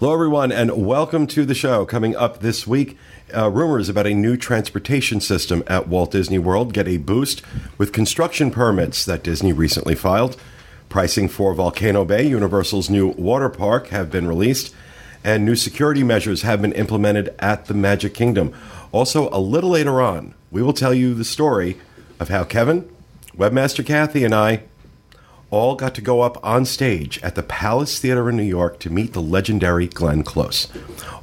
Hello, everyone, and welcome to the show. Coming up this week, uh, rumors about a new transportation system at Walt Disney World get a boost with construction permits that Disney recently filed. Pricing for Volcano Bay, Universal's new water park, have been released, and new security measures have been implemented at the Magic Kingdom. Also, a little later on, we will tell you the story of how Kevin, Webmaster Kathy, and I all got to go up on stage at the Palace Theater in New York to meet the legendary Glenn Close.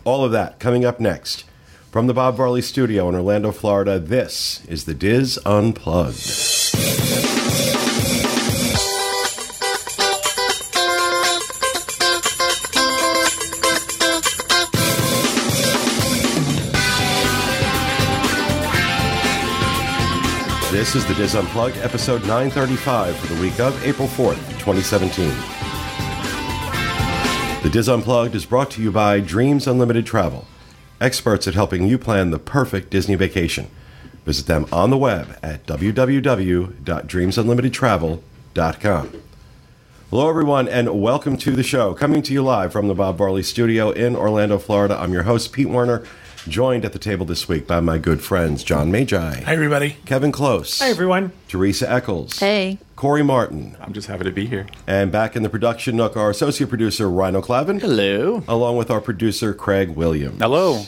All of that coming up next. From the Bob Varley Studio in Orlando, Florida, this is the Diz Unplugged. This is the Diz Unplugged, episode 935 for the week of April 4th, 2017. The Diz Unplugged is brought to you by Dreams Unlimited Travel, experts at helping you plan the perfect Disney vacation. Visit them on the web at www.dreamsunlimitedtravel.com. Hello, everyone, and welcome to the show. Coming to you live from the Bob Varley Studio in Orlando, Florida. I'm your host, Pete Werner, joined at the table this week by my good friends John Magi, Hi, everybody. Kevin Close, Hi, everyone. Teresa Eccles, Hey. Corey Martin, I'm just happy to be here. and back in the production nook, our associate producer Rhino Clavin, Hello. along with our producer Craig Williams. Hello.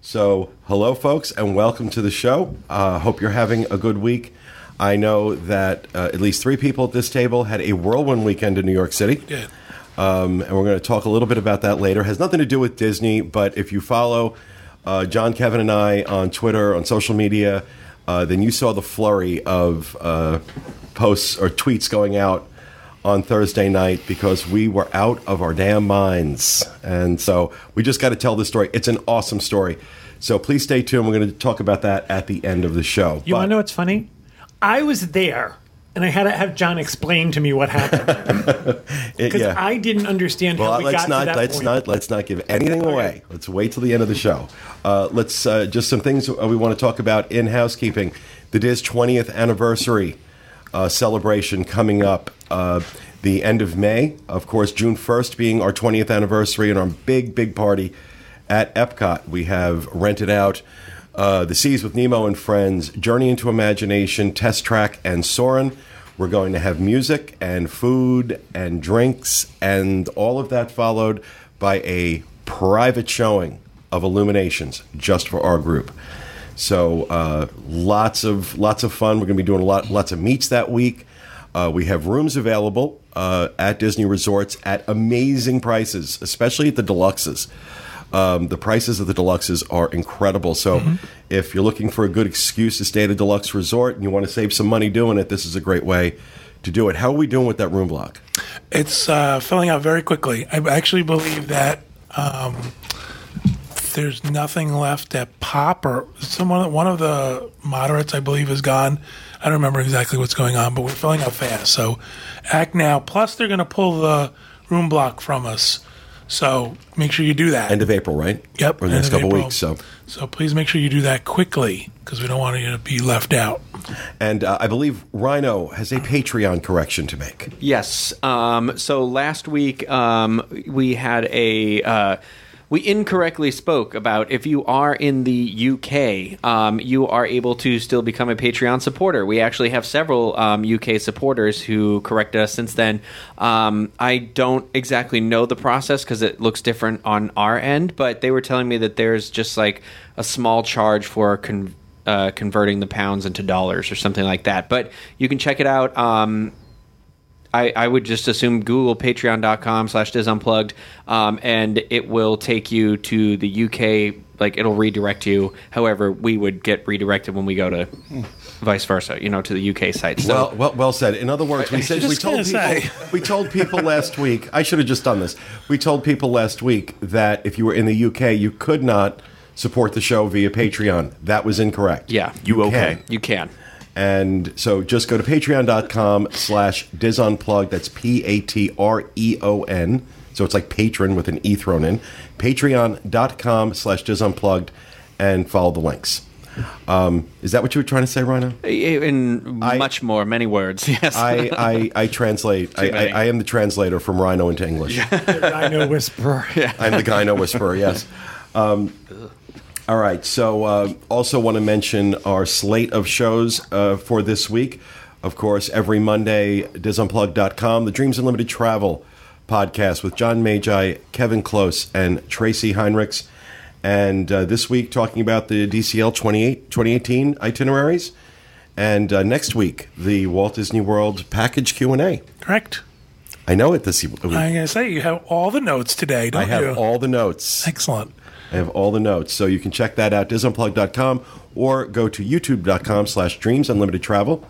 So, hello, folks, and welcome to the show. Uh, hope you're having a good week. I know that uh, at least three people at this table had a whirlwind weekend in New York City. Good. Um, and we're going to talk a little bit about that later. Has nothing to do with Disney, but if you follow uh, John, Kevin, and I on Twitter, on social media, uh, then you saw the flurry of uh, posts or tweets going out on Thursday night because we were out of our damn minds. And so we just got to tell this story. It's an awesome story. So please stay tuned. We're going to talk about that at the end of the show. You But- want to know what's funny? I was there, and I had to have John explain to me what happened because yeah. I didn't understand Well, how we let's got not to that let's point. not let's not give anything away. Let's wait till the end of the show. Uh, let's uh, just some things we want to talk about in housekeeping. The Diz 20th anniversary uh, celebration coming up. Uh, the end of May, of course, June 1st being our 20th anniversary and our big, big party at Epcot. We have rented out uh, The Seas with Nemo and Friends, Journey into Imagination, Test Track, and Soarin'. We're going to have music and food and drinks, and all of that followed by a private showing of Illuminations just for our group. So uh, lots of lots of fun. We're going to be doing a lot lots of meets that week. Uh, we have rooms available uh, at Disney resorts at amazing prices, especially at the deluxes. Um, the prices of the deluxes are incredible. So, if you're looking for a good excuse to stay at a deluxe resort and you want to save some money doing it, this is a great way to do it. How are we doing with that room block? It's uh, filling out very quickly. I actually believe that um, there's nothing left at Pop or someone. One of the moderates, I believe, is gone. I don't remember exactly what's going on, but we're filling out fast. So act now. Plus, they're going to pull the room block from us. So make sure you do that. End of April, right? Yep, Or the next of couple April. weeks. So, so please make sure you do that quickly because we don't want you to be left out. and uh, I believe Rhino has a Patreon correction to make. Yes. Um, so last week um, we had a. Uh, we incorrectly spoke about if you are in the UK, um, you are able to still become a Patreon supporter. We actually have several um, UK supporters who corrected us since then. Um, I don't exactly know the process because it looks different on our end, but they were telling me that there's just like a small charge for con- uh, converting the pounds into dollars or something like that. But you can check it out. Um, I, I would just assume Google patreon.com slash disunplugged um, and it will take you to the UK, like it'll redirect you. However, we would get redirected when we go to vice versa, you know, to the UK site. So, Well, well, well said. In other words, we said we told people say. we told people last week. I should have just done this. We told people last week that if you were in the UK, you could not support the show via Patreon. That was incorrect. yeah, you okay. You can. And so just go to patreon.com slash disunplugged. That's P A T R E O N. So it's like patron with an E thrown in. Patreon.com slash disunplugged and follow the links. Um, is that what you were trying to say, Rhino? In I- much more, many words. Yes. I, I, I translate. I, I. I am the translator from Rhino into English. I know whisperer. I'm the gyno whisperer. Yes. Um, all right. So, uh, also want to mention our slate of shows uh, for this week. Of course, every Monday, disunplug.com, the Dreams Unlimited Travel podcast with John Magi, Kevin Close, and Tracy Heinrichs. And uh, this week, talking about the DCL 28, 2018 itineraries. And uh, next week, the Walt Disney World package Q&A. Correct. I know it this week. I'm gonna say you have all the notes today, don't I have you? all the notes. Excellent. I have all the notes. So you can check that out, disunplug.com, or go to youtube.com slash dreams unlimited travel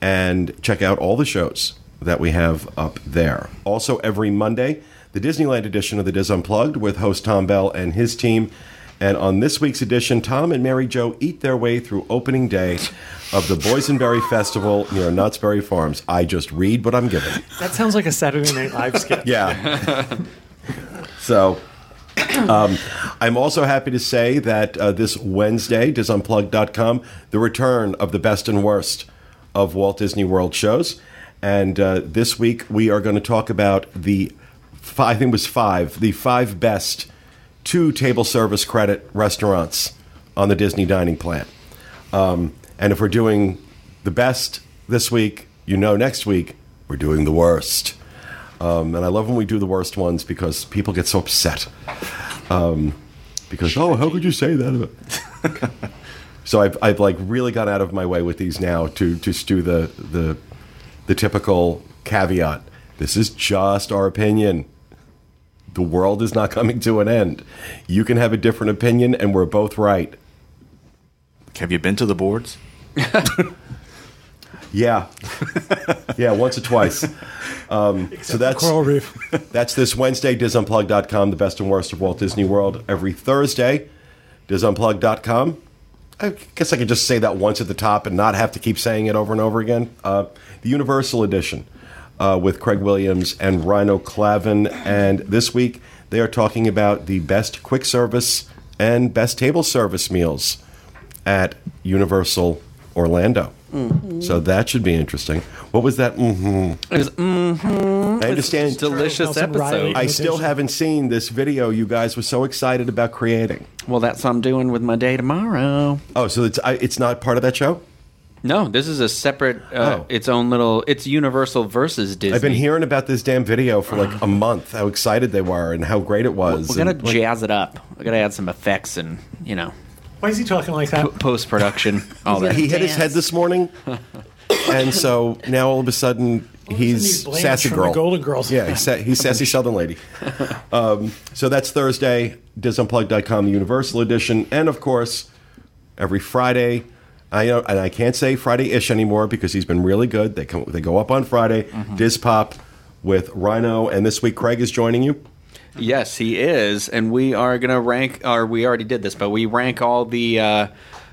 and check out all the shows that we have up there. Also, every Monday, the Disneyland edition of the Dis Unplugged with host Tom Bell and his team. And on this week's edition, Tom and Mary Jo eat their way through opening day of the Boysenberry Festival near Knott's Berry Farms. I just read what I'm given. That sounds like a Saturday Night Live sketch. Yeah. so, um, I'm also happy to say that uh, this Wednesday, disunplug.com, the return of the best and worst of Walt Disney World shows. And uh, this week we are going to talk about the, five, I think it was five, the five best two table service credit restaurants on the Disney dining plan. Um, and if we're doing the best this week, you know next week we're doing the worst. Um, and I love when we do the worst ones because people get so upset. Um, because oh, how could you say that? about-" so I've, I've like really gone out of my way with these now to to do the the the typical caveat. This is just our opinion. The world is not coming to an end. You can have a different opinion, and we're both right. Have you been to the boards? Yeah, yeah, once or twice. Um, so that's Coral Reef. That's this Wednesday, disunplug.com, the best and worst of Walt Disney World. Every Thursday, disunplug.com. I guess I could just say that once at the top and not have to keep saying it over and over again. Uh, the Universal Edition uh, with Craig Williams and Rhino Clavin. And this week, they are talking about the best quick service and best table service meals at Universal Orlando. So that should be interesting. What was that? Mm-hmm. It was, mm, I understand. delicious Nelson Riley. episode. I still haven't seen this video you guys were so excited about creating. well, that's what I'm doing with my day tomorrow. Oh, so it's I, it's not part of that show? No, this is a separate, uh, Oh. its own little. It's Universal versus Disney. I've been hearing about this damn video for like a month. How excited they were and how great it was. We're gonna and, like, jazz it up. We're gonna add some effects and you know Why is he talking like that? post production. all that. he hit his head this morning, and so now all of a sudden he's sassy from girl. the Golden Girls. Yeah, he's, sa- he's sassy Southern lady. Um, so that's Thursday, disunplug.com, the Universal Edition, and of course, every Friday. I know, and I can't say Friday-ish anymore because he's been really good. They come, they go up on Friday. Diz Pop with Rhino, and this week Craig is joining you. Yes, he is, and we are gonna rank. Or we already did this, but we rank all the uh,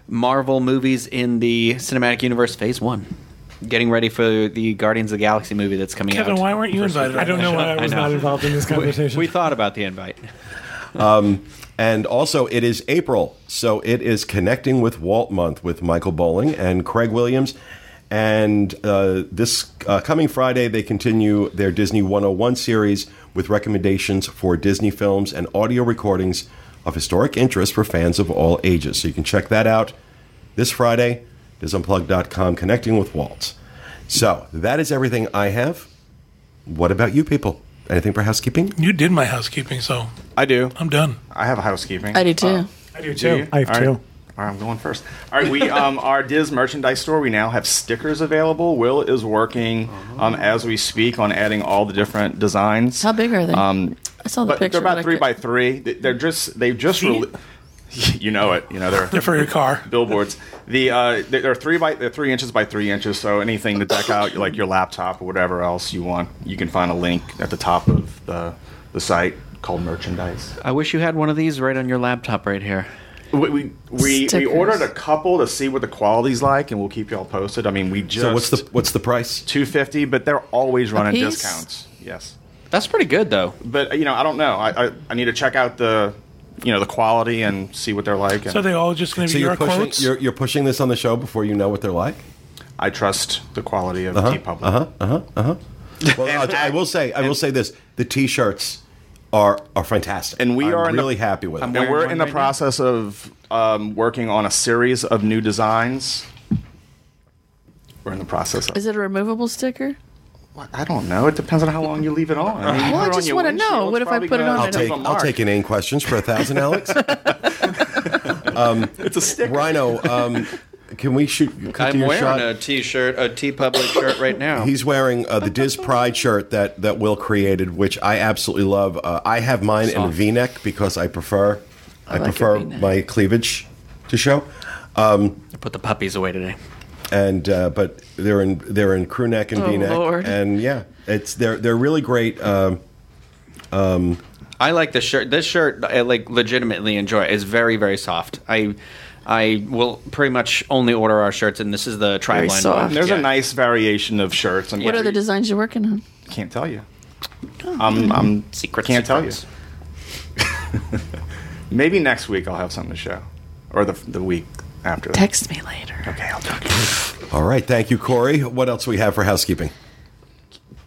Marvel movies in the cinematic universe Phase One. Getting ready for the Guardians of the Galaxy movie that's coming Kevin, out. why weren't you invited? I don't know why I was know. not involved in this conversation. We thought about the invite. And also, it is April, so it is Connecting with Walt Month with Michael Bowling and Craig Williams. And uh, this uh, coming Friday, they continue their Disney 101 series with recommendations for Disney films and audio recordings of historic interest for fans of all ages. So you can check that out this Friday, disunplug.com, Connecting with Walt. So that is everything I have. What about you people? Anything for housekeeping? You did my housekeeping, so I do. I'm done. I have a housekeeping. I do too. Uh, I do do too. I have All right. two. All right, I'm going first. All right, we um, our Diz merchandise store. We now have stickers available. Will is working um, as we speak on adding all the different designs. How big are they? Um, I saw the but picture. they're about but I three could- by three. They- They're just they've just rele- you know it. You know they're They're for your car. billboards. The uh, they- they're three by they're three inches by three inches. So anything to deck out like your laptop or whatever else you want, you can find a link at the top of the the site called merchandise. I wish you had one of these right on your laptop right here. We we, we, we ordered a couple to see what the quality's like, and we'll keep y'all posted. I mean, we just So what's the what's the price? two fifty, but they're always running discounts. Yes, That's pretty good though. but you know, I don't know. I, I I need to check out the you know the quality and see what they're like. And So they all just going to So be you're your pushing quotes? you're, you're pushing this on the show before you know what they're like. I trust the quality of Uh-huh, TeePublic. Uh-huh, uh-huh, uh-huh. Well, I'll, I will say I will say this: the T-shirts are are fantastic, And we I'm are in the- really happy with I'm them. And we're one in the right now. process of um, working on a series of new designs. We're in the process of. Is it a removable sticker? I don't know. It depends on how long you leave it on. I mean, Well, I put it on just wanna know. What if I put it gonna on I'll and take leave a I'll take inane questions for a thousand, Alex. It's a sticker. Rhino, um, can we shoot? cut to I'm your wearing shot? a T-shirt, a TeePublic shirt right now. He's wearing uh, the Diz Pride shirt that, that Will created, which I absolutely love. Uh, I have mine in a V-neck because I prefer I, like prefer my cleavage to show. Um, I put the puppies away today. And uh, but they're in they're in crew neck and Oh, V-neck, Lord. and yeah, it's they're they're really great. Um, I like this shirt. This shirt, I like legitimately enjoy. It's very, very soft. I, I will pretty much only order our shirts, and this is the tri-blend one. There's Yeah. a nice variation of shirts. I mean, What other designs you're working on? Can't tell you. I'm, I'm Secret Can't secrets. tell you. Maybe next week I'll have something to show, or the the week after. that. Text me later. Okay, I'll talk. all right, thank you, Corey. What else we have for housekeeping?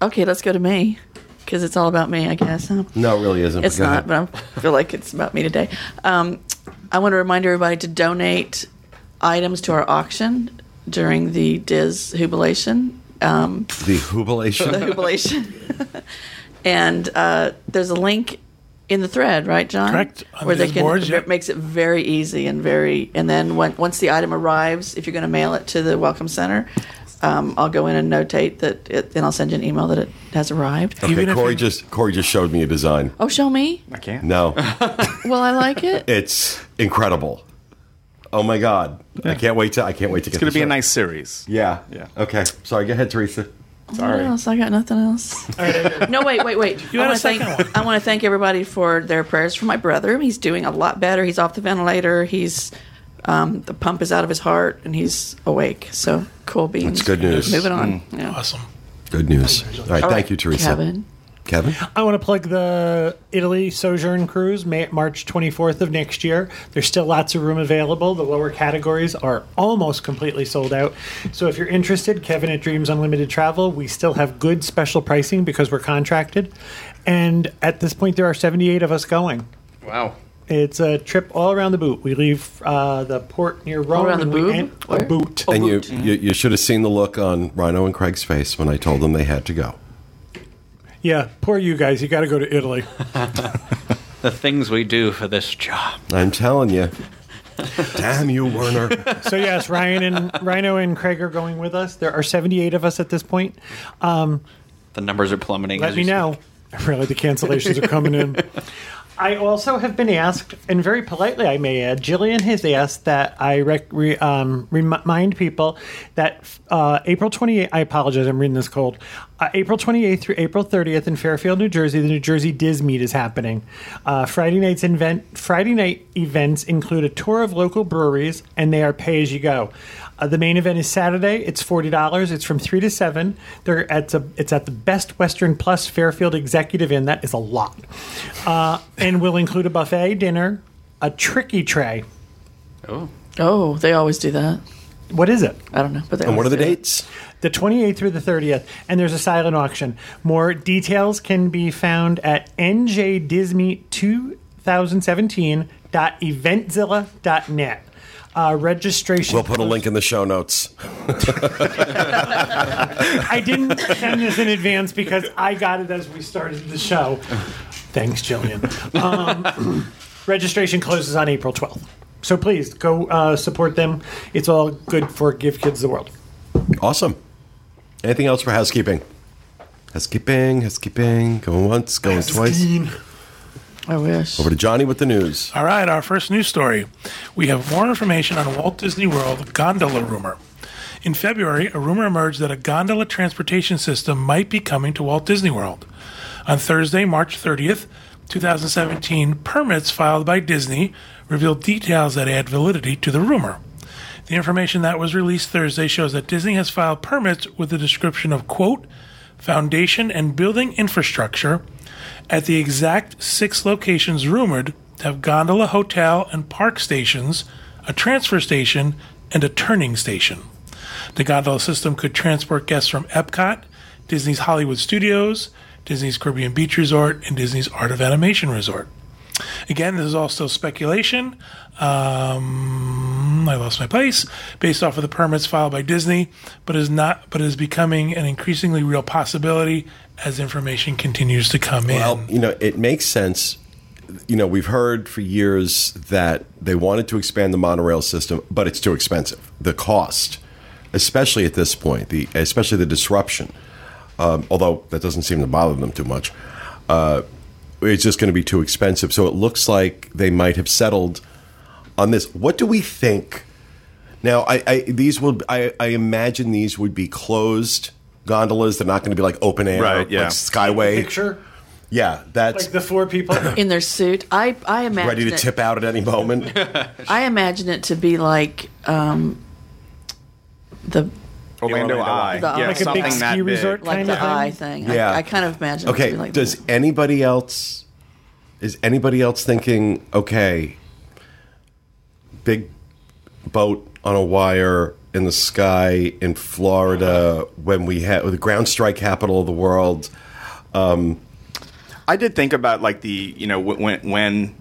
Okay, let's go to me because it's all about me, I guess. Huh? No, it really isn't. It's Go not, but I feel like it's about me today. Um, I want to remind everybody to donate items to our auction during the Diz Jubilation. Um, the jubilation. the Jubilation. and uh, there's a link in the thread, right, John? Correct. On Where they Diz can, boards, it makes it very easy and very, and then when, once the item arrives, if you're going to mail it to the Welcome Center, um, I'll go in and notate that, it, and I'll send you an email that it has arrived. Okay, Even Corey just Corey just showed me a design. Oh, show me. I can't. No, Well, I like it. it's incredible. Oh my god! I can't wait to I can't wait to get it. It's get. going to the be a shirt. nice series. Yeah. Yeah. Okay. Sorry. Go ahead, Teresa. Sorry. What else? I got nothing else. no, wait, wait, wait. You I had a want to thank second one. I want to thank everybody for their prayers for my brother. He's doing a lot better. He's off the ventilator. He's um, the pump is out of his heart and he's awake. So cool beans. That's good news. Moving on. Mm. Yeah. Awesome. Good news. All right. All thank right, you, Teresa. Kevin. Kevin. I want to plug the Italy Sojourn Cruise, May, March 24th of next year. There's still lots of room available. The lower categories are almost completely sold out. So if you're interested, Kevin at Dreams Unlimited Travel, we still have good special pricing because we're contracted. And at this point, there are 78 of us going. Wow. It's a trip all around the boot. We leave uh, the port near Rome. around the and we boob? en- Where? a boot. And you, you you should have seen the look on Rhino and Craig's face when I told them they had to go. Yeah, poor you guys. You got to go to Italy. The things we do for this job. I'm telling you. Damn you, Werner. So yes, Ryan and Rhino and Craig are going with us. There are 78 of us at this point. The numbers are plummeting. Let as me we know. Really, the cancellations are coming in. I also have been asked, and very politely, I may add, Jillian has asked that I rec- re- um, remind people that uh, April 28th, I apologize, I'm reading this cold. Uh, April 28th through April 30th in Fairfield, New Jersey, the New Jersey Diz Meet is happening. Uh, Friday night's event, Friday night events include a tour of local breweries, and they are pay as you go. Uh, the main event is Saturday. It's forty dollars. It's from three to seven. They're at a, it's at the Best Western Plus Fairfield Executive Inn. That is a lot, uh, and will include a buffet dinner, a tricky tray. Oh, oh, they always do that. What is it? I don't know, but they And what are the do it. dates? The 28th through the 30th, and there's a silent auction. More details can be found at njdisney2017.eventzilla.net. Uh, registration. We'll put a link in the show notes. I didn't send this in advance because I got it as we started the show. Thanks, Jillian. Um, registration closes on April 12th. So please go uh, support them. It's all good for Give Kids the World. Awesome. Anything else for housekeeping? Housekeeping, housekeeping. Going once, going twice. I wish. Over to Johnny with the news. All right, our first news story. We have more information on Walt Disney World gondola rumor. In February, a rumor emerged that a gondola transportation system might be coming to Walt Disney World. On Thursday, March 30th, 2017, permits filed by Disney revealed details that add validity to the rumor. The information that was released Thursday shows that Disney has filed permits with the description of, quote, foundation, and building infrastructure at the exact six locations rumored to have gondola, hotel, and park stations, a transfer station, and a turning station. The gondola system could transport guests from Epcot, Disney's Hollywood Studios, Disney's Caribbean Beach Resort, and Disney's Art of Animation Resort. Again, this is all still speculation. Um, I lost my place based off of the permits filed by Disney, but is not, but is becoming an increasingly real possibility as information continues to come Well, in. Well, you know, it makes sense. You know, we've heard for years that they wanted to expand the monorail system, but it's too expensive. The cost, especially at this point, the especially the disruption. Um, although that doesn't seem to bother them too much, uh, it's just going to be too expensive. So it looks like they might have settled on this. What do we think? Now, I, I these will. I, I imagine these would be closed gondolas. They're not going to be like open air, Right, yeah. like Skyway. Picture Yeah, that's like the four people. in their suit. I I imagine ready to it, tip out at any moment. I imagine it to be like um, the Orlando Eye. The- yeah, Like a big that ski big. resort like kind the of thing? eye thing. Yeah. I, I kind of imagine it to Okay, be like does that. anybody else is anybody else thinking? Okay, big boat on a wire in the sky in Florida when we had the ground strike capital of the world. Um, I did think about like the you know wh- when when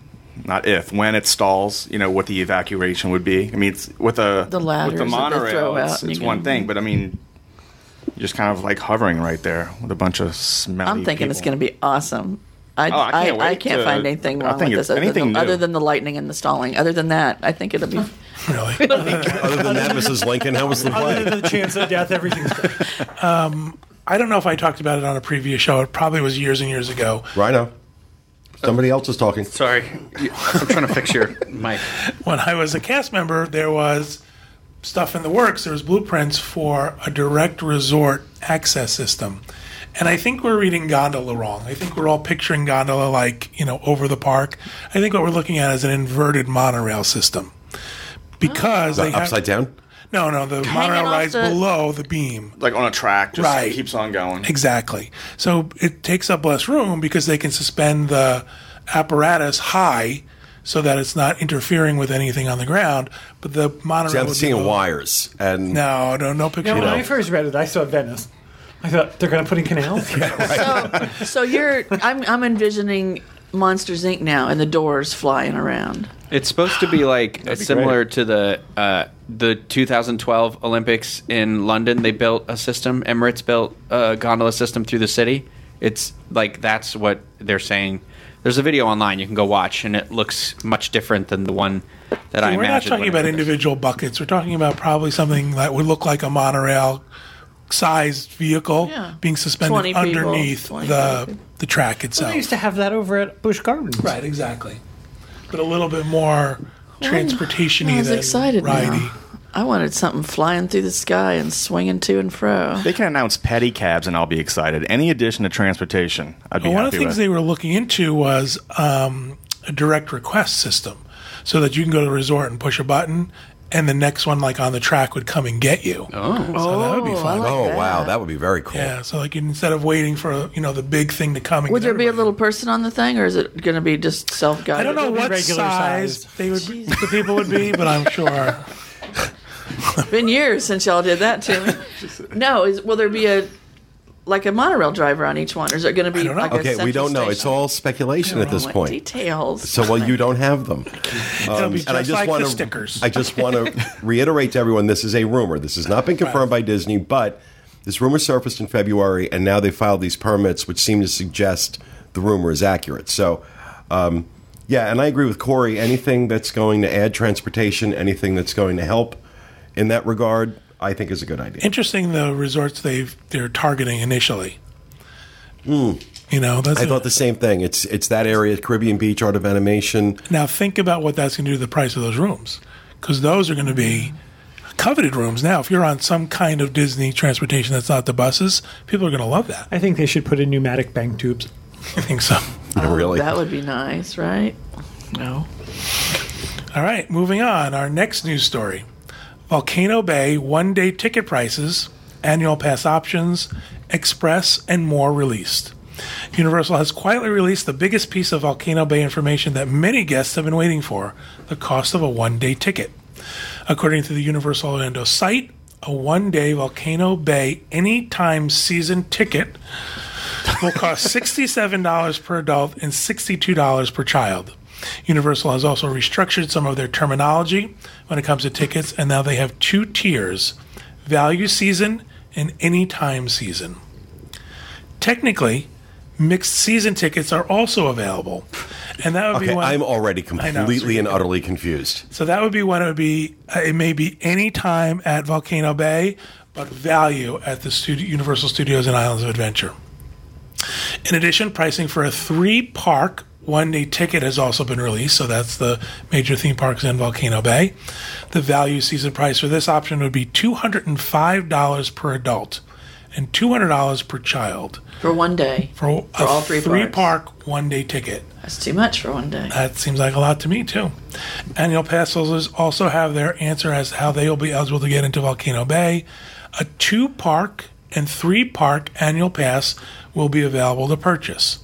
not if when it stalls you know what the evacuation would be. I mean it's with a The with the monorail it's, it's one can- thing, but I mean you're just kind of like hovering right there with a bunch of smelly. I'm thinking it's going to be awesome. I, Oh, I I, can't I, wait can't to- find anything I wrong think with it's this other anything than, new. other than the lightning and the stalling. Other than that, I think it'll be. really. Other than that, Mrs. Lincoln, how was the Other play? than the chance of death, everything's great. Um, I don't know if I talked about it on a previous show. It probably was years and years ago. Rhino. Uh, Somebody else is talking. Sorry, I'm trying to fix your mic. When I was a cast member, there was stuff in the works. There was blueprints for a direct resort access system. And I think we're reading gondola wrong. I think we're all picturing gondola like, you know, over the park. I think what we're looking at is an inverted monorail system. Because they have, Upside down. No, no, the monorail rides the- below the beam. like on a track, just Right. keeps on going. Exactly. So it takes up less room because they can suspend the apparatus high so that it's not interfering with anything on the ground. But the monorail. See, I'm seeing wires, and No, no, no picture. Now, when. I first read it, I saw Venice. I thought they're going to put in canals. So, so you're. I'm. I'm envisioning Monsters Inc. now, and the doors flying around. It's supposed to be like be similar to the uh, the 2012 Olympics in London. They built a system. Emirates built a gondola system through the city. It's like that's what they're saying. There's a video online you can go watch, and it looks much different than the one that I We're not imagined. talking when I about individual buckets. We're talking about probably something that would look like a monorail sized vehicle Yeah. being suspended underneath 20 the people. the track They itself. used to have that over at Busch Gardens. right, exactly. But a little bit more transportation-y I was than excited ridey. now. I wanted something flying through the sky and swinging to and fro. They can announce pedicabs, and I'll be excited. Any addition to transportation, I'd be Well, one of the things with. they were looking into was um, a direct request system, so that you can go to the resort and push a button, and the next one, like on the track, would come and get you. Oh, so that would be Oh, fun. like oh that. wow, that would be very cool. Yeah, so like instead of waiting for you know the big thing to come, and Would get there be a everybody- little person on the thing, or is it going to be just self guided? I don't know It'll what regular size size. they would the people would be, but I'm sure. Been years since y'all did that to me. No, is, will there be a like a monorail driver on each one, or is it going to be don't know. like a Okay, we don't know. It's all speculation at this What point. Details. So, well, you don't have them. It'll be and I just just like want the to stickers. I just want to reiterate to everyone: this is a rumor. This has not been confirmed by Disney, but this rumor surfaced in February, and now they filed these permits, which seem to suggest the rumor is accurate. So, um, yeah, and I agree with Corey. Anything that's going to add transportation, anything that's going to help in that regard, I think is a good idea. Interesting the resorts they've they're targeting initially. Hmm. You know, that's. I a- thought the same thing. It's it's that area, Caribbean Beach, Art of Animation. now think about what that's going to do to the price of those rooms, because those are going to be coveted rooms. Now, if you're on some kind of Disney transportation that's not the buses, people are going to love that. I think they should put in pneumatic bang tubes. I think so. really, That would be nice, right? No. All right, moving on. Our next news story Volcano Bay one day ticket prices, annual pass options, Express, and more released. Universal has quietly released the biggest piece of Volcano Bay information that many guests have been waiting for the cost of a one day ticket. According to the Universal Orlando site, a one day Volcano Bay anytime season ticket will cost $67 per adult and $62 per child. Universal has also restructured some of their terminology when it comes to tickets, and now they have two tiers value season and anytime season. Technically, mixed season tickets are also available. And that would be Okay, one. I'm already I know, completely and utterly confused. So that would be one. It would be uh, it may be any time at Volcano Bay, but value at the studio, Universal Studios and Islands of Adventure. In addition, pricing for a three-park one-day ticket has also been released. So that's the major theme parks in Volcano Bay. The value season price for this option would be two hundred and five dollars per adult and two hundred dollars per child for one day. for, a all three parks. park one-day ticket. That's too much for one day. That seems like a lot to me too. Annual pass holders also have their answer as to how they will be eligible to get into Volcano Bay. A two park and three park annual pass will be available to purchase.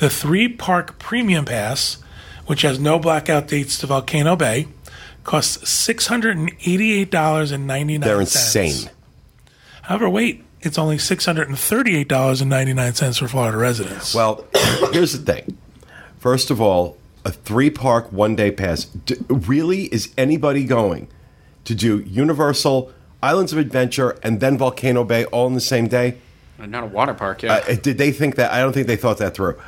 The three park premium pass, which has no blackout dates to Volcano Bay, costs six hundred and eighty-eight dollars and ninety-nine. They're insane. However, wait, it's only six hundred and thirty-eight dollars and ninety-nine cents for Florida residents. Well, here's the thing. First of all, a three park one day pass. D- really, is anybody going to do Universal, Islands of Adventure, and then Volcano Bay all in the same day? Not a water park, yeah. Uh, did they think that? I don't think they thought that through.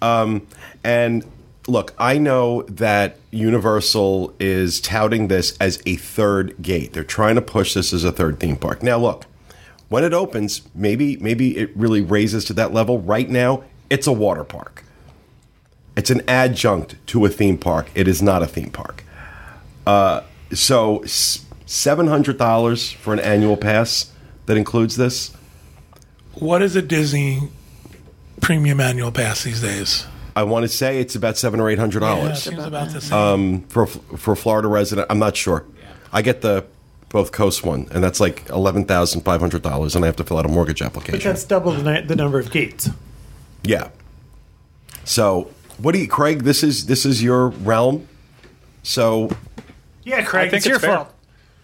Um, and look, I know that Universal is touting this as a third gate. They're trying to push this as a third theme park. Now, look, when it opens, maybe maybe it really raises to that level. Right now, it's a water park. It's an adjunct to a theme park. It is not a theme park. Uh, so seven hundred dollars for an annual pass that includes this. what is a Disney premium annual pass these days? I want to say it's about seven or eight hundred dollars seems about the same. um, for for a Florida resident. I'm not sure. I get the both coast one, and that's like eleven thousand five hundred dollars, and I have to fill out a mortgage application. But application. that's double the, the number of gates. yeah. So, what do you, Craig? This is this is your realm. So, Yeah, Craig, I think it's your fair. fault.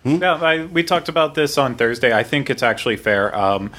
No, I, we talked about this on Thursday. I think it's actually fair. Um,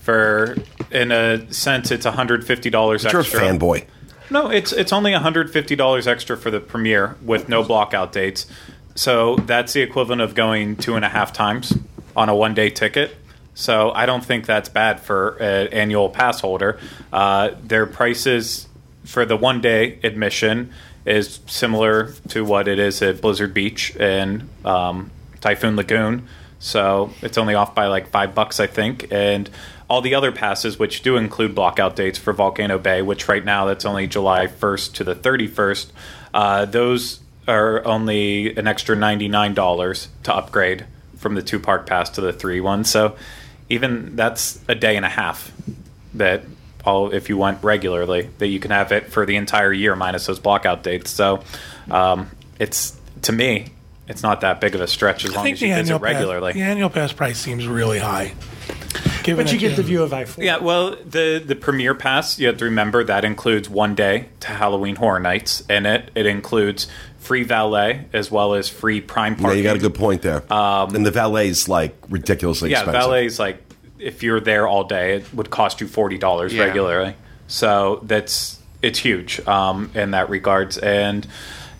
for in a sense, it's one fifty dollars extra. you're a fanboy. No, it's it's only $150 extra for the premiere with no blockout dates. So that's the equivalent of going two and a half times on a one day ticket. So I don't think that's bad for an annual pass holder. Uh, their prices for the one day admission is similar to what it is at Blizzard Beach and um, Typhoon Lagoon. So it's only off by like five bucks, I think. And all the other passes, which do include blockout dates for Volcano Bay, which right now that's only July 1st to the 31st, uh, those are only an extra $99 to upgrade from the two park pass to the three one. So even that's a day and a half that all if you went regularly that you can have it for the entire year minus those blockout dates. So um, it's to me it's not that big of a stretch as I long as you visit regularly. pass, the annual pass price seems really high. Given But you get the view of I four. Yeah, well, the the premiere pass you have to remember that includes one day to Halloween Horror Nights in it. It includes free valet as well as free prime Yeah, you got a good point there. Um, and the valet's like ridiculously yeah, expensive. valet's like if you're there all day, it would cost you forty dollars Yeah. regularly. So that's it's huge um, in that regards, and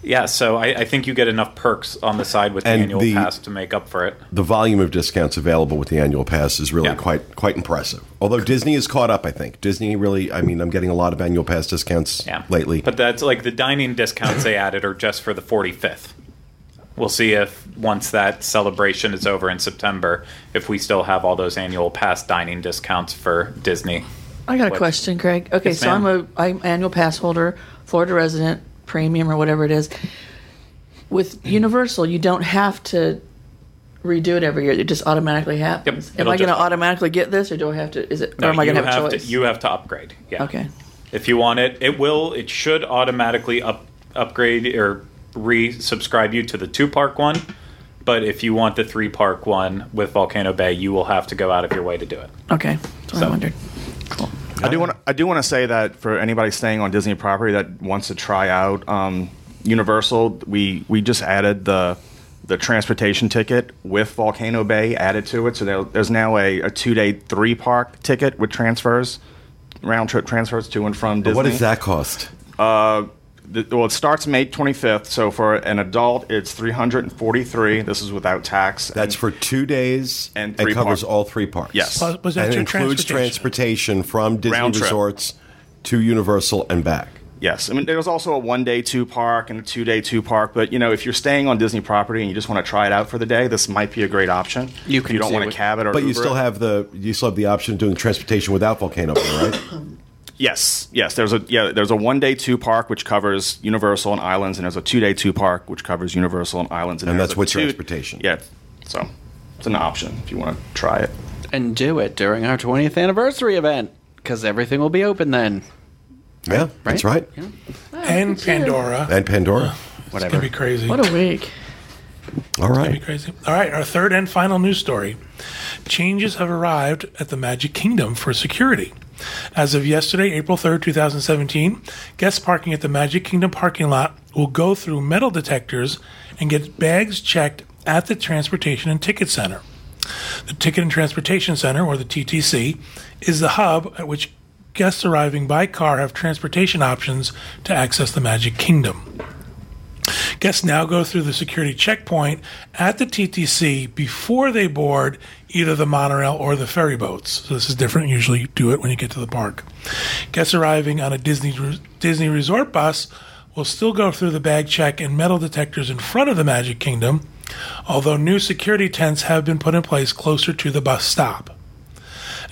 yeah, so I, I think you get enough perks on the side with the And annual the- pass to make up for it. the volume of discounts available with the annual pass is really Yeah. quite quite impressive. Although Disney is caught up, I think Disney really. I mean, I'm getting a lot of annual pass discounts Yeah, lately. But that's like the dining discounts they added are just for the 45th. We'll see if once that celebration is over in September, if we still have all those annual pass dining discounts for Disney. I got a What? question, Craig. Okay, Yes, so I'm ma'am. a I'm annual pass holder, Florida resident, premium or whatever it is. With Universal, you don't have to redo it every year. It just automatically happens. Yep, am I going to automatically get this, or do I have to? Is it? or am I going to have a to- choice? you have to upgrade. Yeah. okay. If you want it, it will. It should automatically up, upgrade or re-subscribe you to the two park one. But if you want the three park one with Volcano Bay, you will have to go out of your way to do it. Okay, that's what I wondered. I do want. I do want to say that for anybody staying on Disney property that wants to try out um, Universal, we we just added the the transportation ticket with Volcano Bay added to it. So there, there's now a, a two day three park ticket with transfers, round trip transfers to and from Disney. What does that cost? Uh, the, well, it starts May 25th. So for an adult, it's 343. This is without tax. That's for two days And and three covers parks. all three parks. Yes. Was, was that and it your includes transportation? transportation from Disney Round trip. resorts to Universal and back. Yes, I mean there's also a one day two park and a two day two park, but you know if you're staying on Disney property and you just want to try it out for the day, this might be a great option. You If can you don't want to cab it or But you still it. have the you still have the option of doing transportation without Volcano right? yes, yes. There's a yeah there's a one day two park which covers Universal and Islands, and there's a two day two park which covers Universal and Islands, And there's that's a with two- transportation. Yeah, so it's an option if you want to try it. and do it during our 20th anniversary event because everything will be open then. yeah, that's right. Yeah. and Pandora. And Pandora. It's Whatever. gonna be crazy. What a week. All That'd be crazy. All right, our third and final news story. Changes have arrived at the Magic Kingdom for security. As of yesterday, April 3rd, 2017, guests parking at the Magic Kingdom parking lot will go through metal detectors and get bags checked at the Transportation and Ticket Center. The Ticket and Transportation Center, or the TTC, is the hub at which guests arriving by car have transportation options to access the Magic Kingdom. Guests now go through the security checkpoint at the TTC before they board either the monorail or the ferry boats. So this is different. Usually you do it when you get to the park. Guests arriving on a Disney Disney resort bus will still go through the bag check and metal detectors in front of the Magic Kingdom, although new security tents have been put in place closer to the bus stop.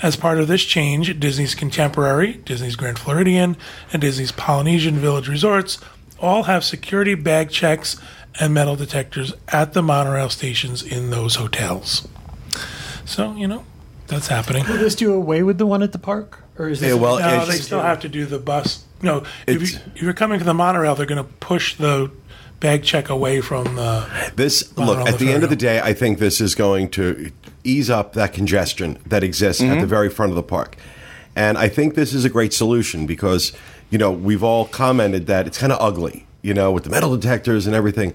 As part of this change, Disney's Contemporary, Disney's Grand Floridian, and Disney's Polynesian Village resorts all have security bag checks and metal detectors at the monorail stations in those hotels. So, you know, that's happening. Will this do away with the one at the park, or is this Yeah, well, No, it's- they still have to do the bus. No, if, you, if you're coming to the monorail, they're going to push the bag check away from the. This look at the the end of the day, I think this is going to ease up that congestion that exists at the mm-hmm. very front of the park, and I think this is a great solution because you know we've all commented that it's kind of ugly, you know, with the metal detectors and everything.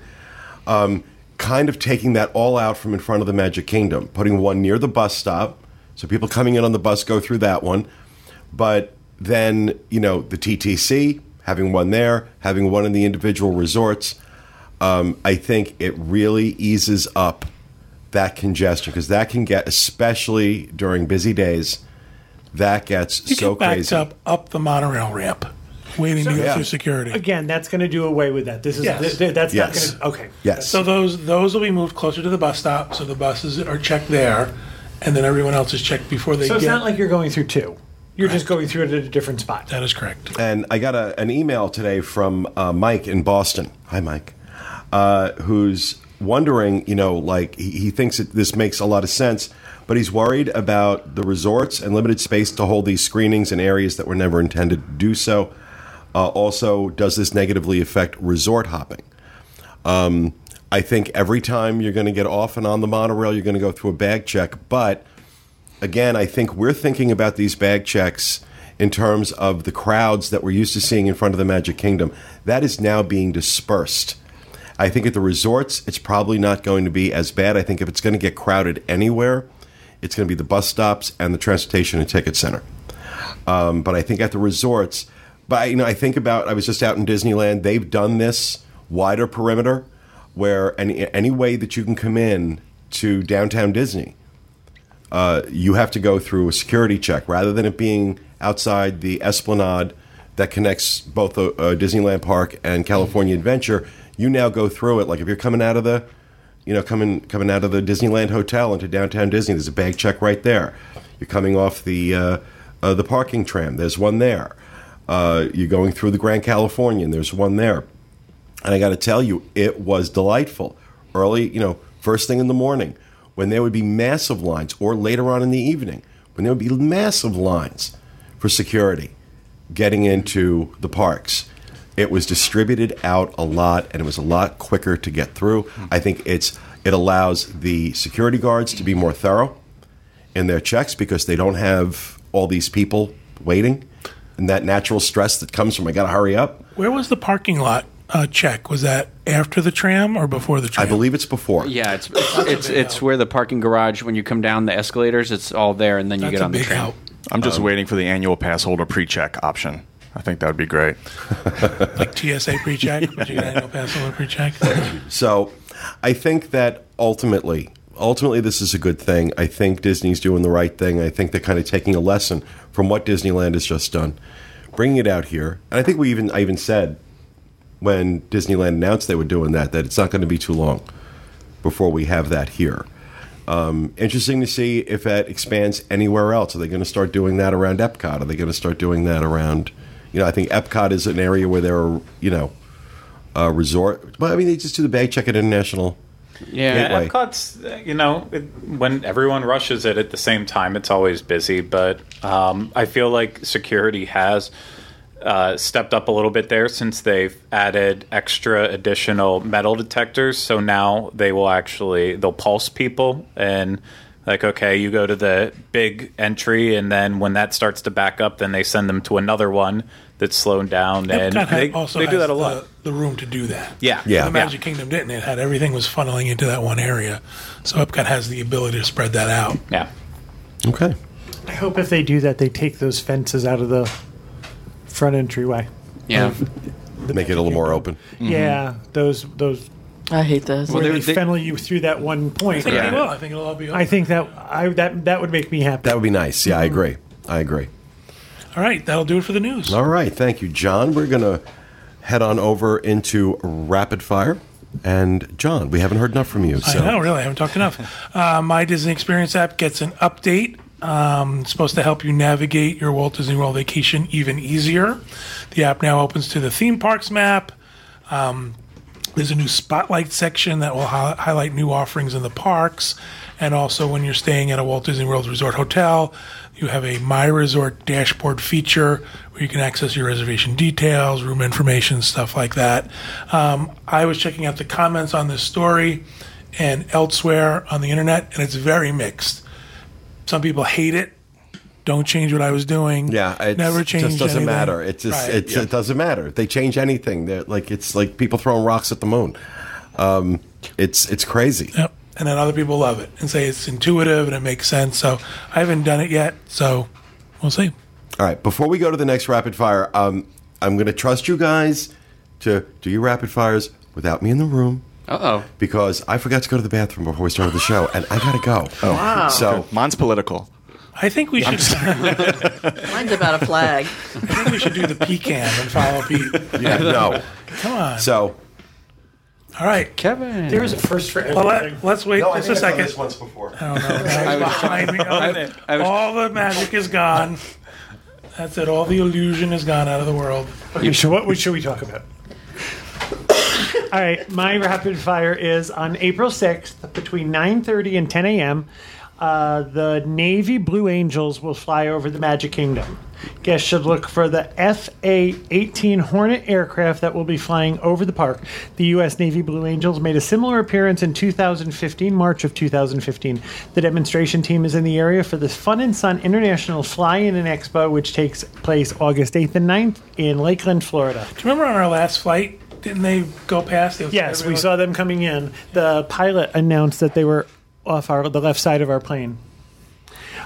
Um, kind of taking that all out from in front of the Magic Kingdom, putting one near the bus stop, so people coming in on the bus go through that one, but then you know the TTC having one there, having one in the individual resorts um, I think it really eases up that congestion because that can get, especially during busy days, that gets You so get backed crazy. up up the monorail ramp, waiting to go Yeah. through security. again? That's going to do away with that. This is Yes. th- th- that's Yes. not going to. Okay. Yes. So those those will be moved closer to the bus stop, so the buses are checked there, and then everyone else is checked before they So it's get. not like you're going through two. You're just going through it at a different spot. that is correct. and I got a, an email today from uh, Mike in Boston. Hi, Mike. Uh, who's wondering, you know, like he, he thinks that this makes a lot of sense, but he's worried about the resorts and limited space to hold these screenings in areas that were never intended to do so. Uh, also, does this negatively affect resort hopping? Um, I think every time you're going to get off and on the monorail, you're going to go through a bag check. But again, I think we're thinking about these bag checks in terms of the crowds that we're used to seeing in front of the Magic Kingdom. That is now being dispersed. I think at the resorts, it's probably not going to be as bad. I think if it's going to get crowded anywhere, it's going to be the bus stops and the transportation and ticket center. Um, but I think at the resorts, but you know, I think about. I was just out in Disneyland. They've done this wider perimeter, where any any way that you can come in to downtown Disney, uh, you have to go through a security check rather than it being outside the esplanade that connects both uh, uh, Disneyland Park and California Adventure. You now go through it. Like if you're coming out of the, you know, coming coming out of the Disneyland Hotel into downtown Disney, there's a bag check right there. You're coming off the uh, uh, the parking tram. There's one there. Uh, you're going through the Grand Californian. There's one there. And I got to tell you, it was delightful. Early, you know, first thing in the morning, when there would be massive lines, or later on in the evening, when there would be massive lines for security getting into the parks. It was distributed out a lot, and it was a lot quicker to get through. I think it's it allows the security guards to be more thorough in their checks because they don't have all these people waiting, and that natural stress that comes from I got to hurry up. Where was the parking lot uh, check? Was that after the tram or before the tram? I believe it's before. Yeah, it's it's it's, it's where the parking garage when you come down the escalators, it's all there, and then you That's get a on the big tram. help. I'm just Um, waiting for the annual pass holder pre-check option. I think that would be great. Like TSA pre-check, but you get annual pass holder pre-check. So I think that ultimately, ultimately, this is a good thing. I think Disney's doing the right thing. I think they're kind of taking a lesson from what Disneyland has just done, bringing it out here. And I think we even I even said when Disneyland announced they were doing that that it's not going to be too long before we have that here. Um, interesting to see if that expands anywhere else. Are they going to start doing that around Epcot? Are they going to start doing that around? You know, I think Epcot is an area where there are you know uh, resort. I mean, they just do the bag check at International. Yeah, Yeah, Gateway. Epcot's, you know, it, when everyone rushes it at the same time, it's always busy. But um, I feel like security has uh, stepped up a little bit there since they've added extra additional metal detectors. So now they will actually they'll pulse people and like okay, you go to the big entry, and then when that starts to back up, then they send them to another one that's slowed down, and Epcot ha- they, also they do that a lot. the room to do that. Yeah, Yeah. The Magic Kingdom didn't. It had everything was funneling into that one area. So Epcot has the ability to spread that out. yeah. Okay. I hope if they do that, they take those fences out of the front entryway. yeah. Make it a little more open. Mm-hmm. Yeah, those those I hate those. where they- they, they- funnel you through that one point. I point. think Yeah. it will. I think it'll all be open. I think that I that that would make me happy. That would be nice. Yeah, I mm-hmm. agree. I agree. All right, that'll do it for the news. All right. Thank you, John. We're going to head on over into rapid fire. And John, we haven't heard enough from you. So I know, really. I haven't talked enough. Uh, My Disney Experience app gets an update. Um, it's supposed to help you navigate your Walt Disney World vacation even easier. The app now opens to the theme parks map. Um, there's a new spotlight section that will hi- highlight new offerings in the parks. And also, when you're staying at a Walt Disney World Resort hotel, you have a My Resort dashboard feature where you can access your reservation details, room information, stuff like that. Um, I was checking out the comments on this story and elsewhere on the internet, and it's very mixed. Some people hate it. Don't change what I was doing. yeah, it's, never it change. just doesn't anything. matter. It just Right. it's, it doesn't matter. They change anything, they're like it's like people throwing rocks at the moon. Um, it's it's crazy. Yep. And then other people love it and say it's intuitive and it makes sense. So I haven't done it yet. So we'll see. All right, before we go to the next rapid fire, um, I'm going to trust you guys to do your rapid fires without me in the room Uh oh. because I forgot to go to the bathroom before we started the show, and I got to go. Oh, Wow. So Mine's political. I think we should. Mine's about a flag. I think we should do the pecan and follow Pete. yeah, no. Come on. So All right. Kevin. There is a first for Well, everything. let, let's wait no, I just a think I've done second. this once before. I don't know. Guys behind me. I was- All the magic is gone. That's it. All the illusion is gone out of the world. Okay, so what should we talk about? All right, my rapid fire is on April 6th between 9:30 and 10 a.m. Uh, the Navy Blue Angels will fly over the Magic Kingdom. Guests should look for the FA-18 Hornet aircraft that will be flying over the park. The U.S. Navy Blue Angels made a similar appearance in 2015, March of 2015. The demonstration team is in the area for the Fun and Sun International Fly-In and Expo, which takes place August 8th and 9th in Lakeland, Florida. Do you remember on our last flight? Didn't they go past? They Yes, we saw them coming in. The pilot announced that they were off our the left side of our plane.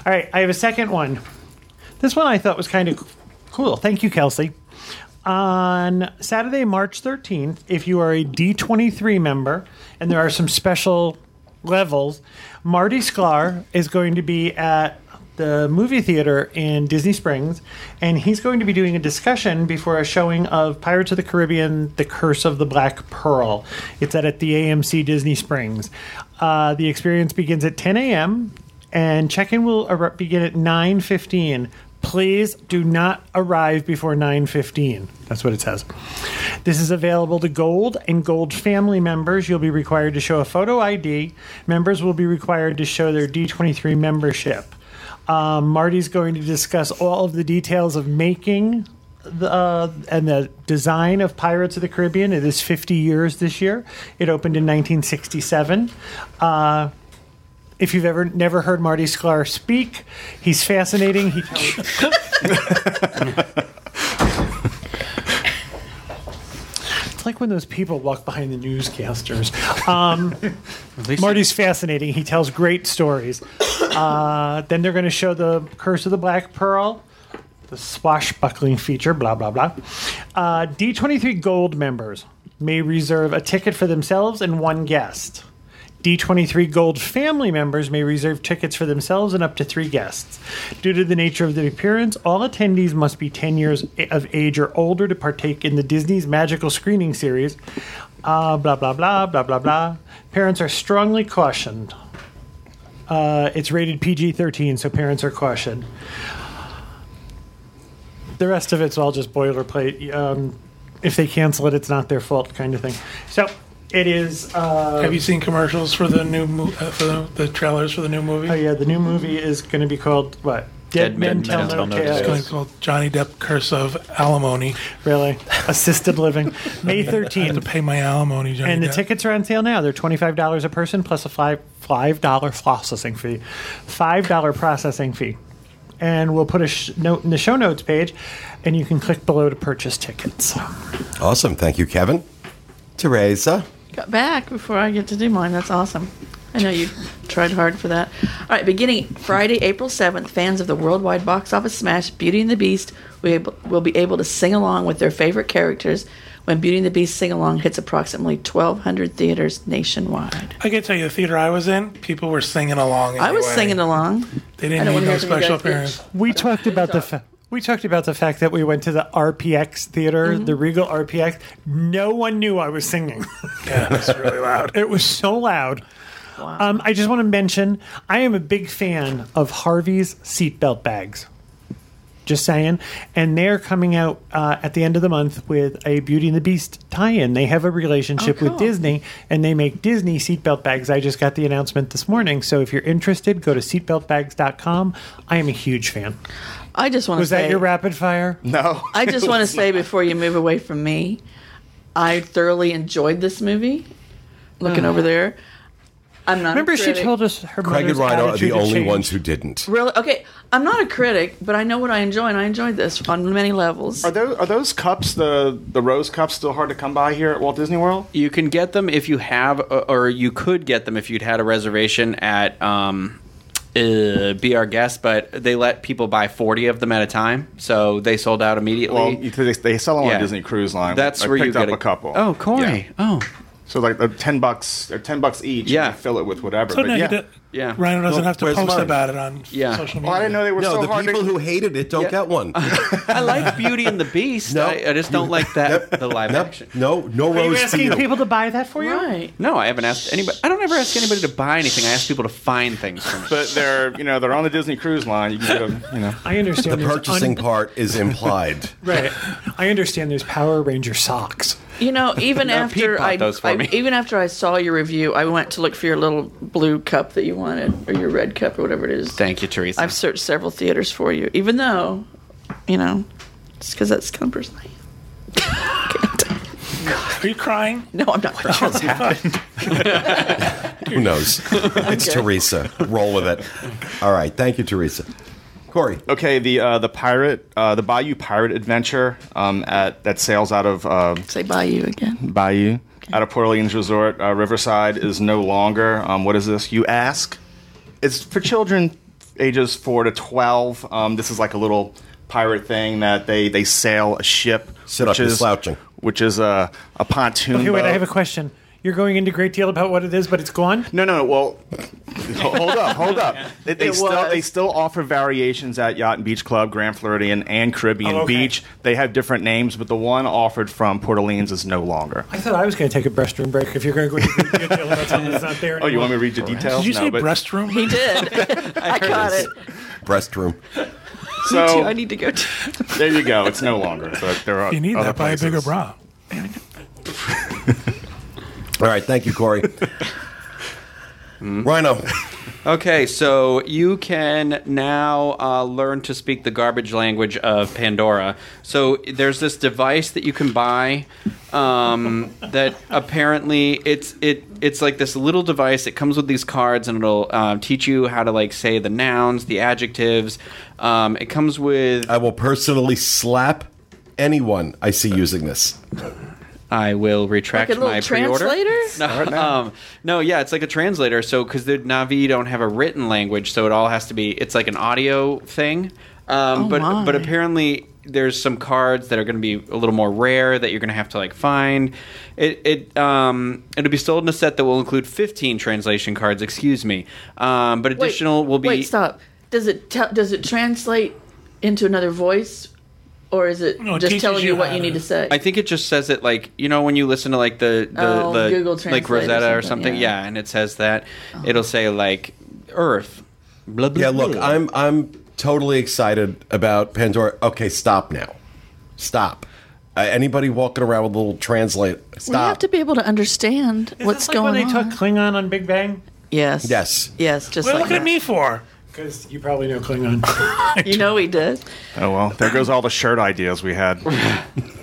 All right, I have a second one. This one I thought was kind of cool. Thank you, Kelsey. On Saturday, March 13th, if you are a D23 member, and there are some special levels, Marty Sklar is going to be at the movie theater in Disney Springs, and he's going to be doing a discussion before a showing of Pirates of the Caribbean: The Curse of the Black Pearl. It's at, at the AMC Disney Springs. Uh, the experience begins at 10 a.m. and check-in will begin at 9:15. Please do not arrive before 9:15. That's what it says. This is available to Gold and Gold family members. You'll be required to show a photo ID. Members will be required to show their D23 membership. Um, Marty's going to discuss all of the details of making the, uh, and the design of Pirates of the Caribbean. It is 50 years this year. It opened in 1967. Uh, if you've ever never heard Marty Sklar speak, he's fascinating. He it's like when those people walk behind the newscasters. Um, Marty's fascinating. He tells great stories. Uh, then they're going to show the Curse of the Black Pearl, the swashbuckling feature, blah, blah, blah. Uh, D23 Gold members may reserve a ticket for themselves and one guest. D23 Gold family members may reserve tickets for themselves and up to three guests. Due to the nature of the appearance, all attendees must be 10 years of age or older to partake in the Disney's Magical Screening Series. Uh, blah, blah, blah, blah, blah, blah. Parents are strongly cautioned. Uh, it's rated PG 13, so parents are cautioned. The rest of it's all just boilerplate. Um, if they cancel it, it's not their fault, kind of thing. So it is. Uh, Have you seen commercials for the new mo- uh, for the, the trailers for the new movie? Oh yeah, the new movie is going to be called what? Dead, Men, Tell No No Tales. It's going to be called Johnny Depp Curse of Alimony. Really, assisted living. May I have to thirteenth, pay my alimony, Johnny and the Depp. tickets are on sale now. They're twenty five dollars a person plus a five five dollar processing fee, five dollar processing fee, and we'll put a sh- note in the show notes page, and you can click below to purchase tickets. Awesome. Thank you, Kevin. Teresa. Got back before I get to do mine. That's awesome. I know you tried hard for that. All right, beginning Friday, April 7th, fans of the worldwide box office smash Beauty and the Beast will, be able to sing along with their favorite characters when Beauty and the Beast sing along hits approximately 1,200 theaters nationwide. I can tell you, the theater I was in, people were singing along. I was singing along. They didn't don't need no hear from you special appearance. We talked about the fa- we talked about the fact that we went to the RPX theater, Mm-hmm. the Regal RPX. No one knew I was singing. Yeah, it's really loud. It was so loud. Um, I just want to mention I am a big fan of Harvey's seatbelt bags. Just saying. And they're coming out uh, at the end of the month with a Beauty and the Beast tie in. They have a relationship Oh, cool. with Disney and they make Disney seatbelt bags. I just got the announcement this morning. So if you're interested, go to seatbeltbags.com. I am a huge fan. I just want to Was say. that your rapid fire? No. I just want to say before you move away from me, I thoroughly enjoyed this movie. Looking over there, I'm not. Remember, a she critic. told us her Craig and mother's Ryan are attitude the had only changed. ones who didn't. Really? Okay, I'm not a critic, but I know what I enjoy, and I enjoyed this on many levels. Are those are those cups the the rose cups still hard to come by here at Walt Disney World? You can get them if you have, or you could get them if you'd had a reservation at um, uh, Be Our Guest, but they let people buy 40 of them at a time, so they sold out immediately. Well, they, they sell them on Yeah. a Disney Cruise Line. That's I where you picked get up a couple. Oh, Corey. Yeah. Oh, So like they're ten bucks. They're ten bucks each. Yeah. You fill it with whatever. So but now yeah. you do- Yeah. Ryan doesn't Well, have to where's post mine? about it on Yeah. social oh, media. Well, I didn't know they were No, so the hard people to. who hated it don't Yeah. get one. I like Beauty and the Beast. No. I, I just don't like that the live no, action. no, no Are you rose asking for people to buy that for you? right. No, I haven't asked anybody. I don't ever ask anybody to buy anything. I ask people to find things for me. but they're you know they're on the Disney Cruise Line. You can get them. You know. I understand. The there's purchasing un- part is implied. Right. I understand there's Power Ranger socks. You know, even No, Pete after bought I, those for I- me. even after I saw your review, I went to look for your little blue cup that you wanted, or your red cup, or whatever it is. Thank you, Teresa. I've searched several theaters for you, even though, you know, it's because that's the kind of person I am. Are you crying? No, I'm not. Who knows? It's Teresa. Roll with it. All right. Thank you, Teresa. Corey. Okay, the uh, the pirate, uh, the Bayou Pirate Adventure um, at that sails out of uh, Say bye you again. Bayou, out a Port Orleans Resort, uh, Riverside is no longer. Um, what is this? You ask. It's for children ages four to twelve. Um, this is like a little pirate thing that they they sail a ship. Sit which you're is slouching. Which is a a pontoon. Okay, wait, I have a question. You're going into great deal about what it is, but it's gone? No, no. Well, hold up, hold up. They, they still was. they still offer variations at Yacht and Beach Club, Grand Floridian, and Caribbean Oh, okay. Beach. They have different names, but the one offered from Port Orleans is no longer. I thought I was going to take a restroom break if you're going to go into great deal about something that's not there Oh, you want me to read the details? Did you no, say but breast room? He did. I got it. Breast room. so I need to go. To- there you go. It's no longer. But there are You need other that. Buy a bigger bra. All right. Thank you, Corey. Rhino. Okay, so you can now uh, learn to speak the garbage language of Pandora. So there's this device that you can buy um, that apparently it's it it's like this little device. It comes with these cards and it'll um, teach you how to like say the nouns, the adjectives. Um, it comes with. I will personally slap anyone I see using this. I will retract Like a little my pre-order. translator? No, um, no, yeah, it's like a translator. So because the Na'vi don't have a written language, so it all has to be. It's like an audio thing. Um, Oh but my. but apparently there's some cards that are going to be a little more rare that you're going to have to like find. It it um it'll be sold in a set that will include 15 translation cards. Excuse me. Um, but Wait, additional will be. Wait, stop. Does it tell? Does it translate into another voice, or is it No, just teaches telling you, you what you need to- to say? I think it just says it like you know when you listen to like the the, Oh, the Google like Translate or Rosetta or something, something. yeah. Yeah. and it says that it'll say like Earth. Blah, blah, Yeah, look, blah. I'm I'm totally excited about Pandora. Okay, stop now. Stop. Uh, anybody walking around with a little translate, we stop. have to be able to understand Is what's this like going when they on. took Klingon on Big Bang? yes. Yes. Yes. Just What like look at that. me for? Because you probably know Klingon. You know he did. Oh well, there goes all the shirt ideas we had.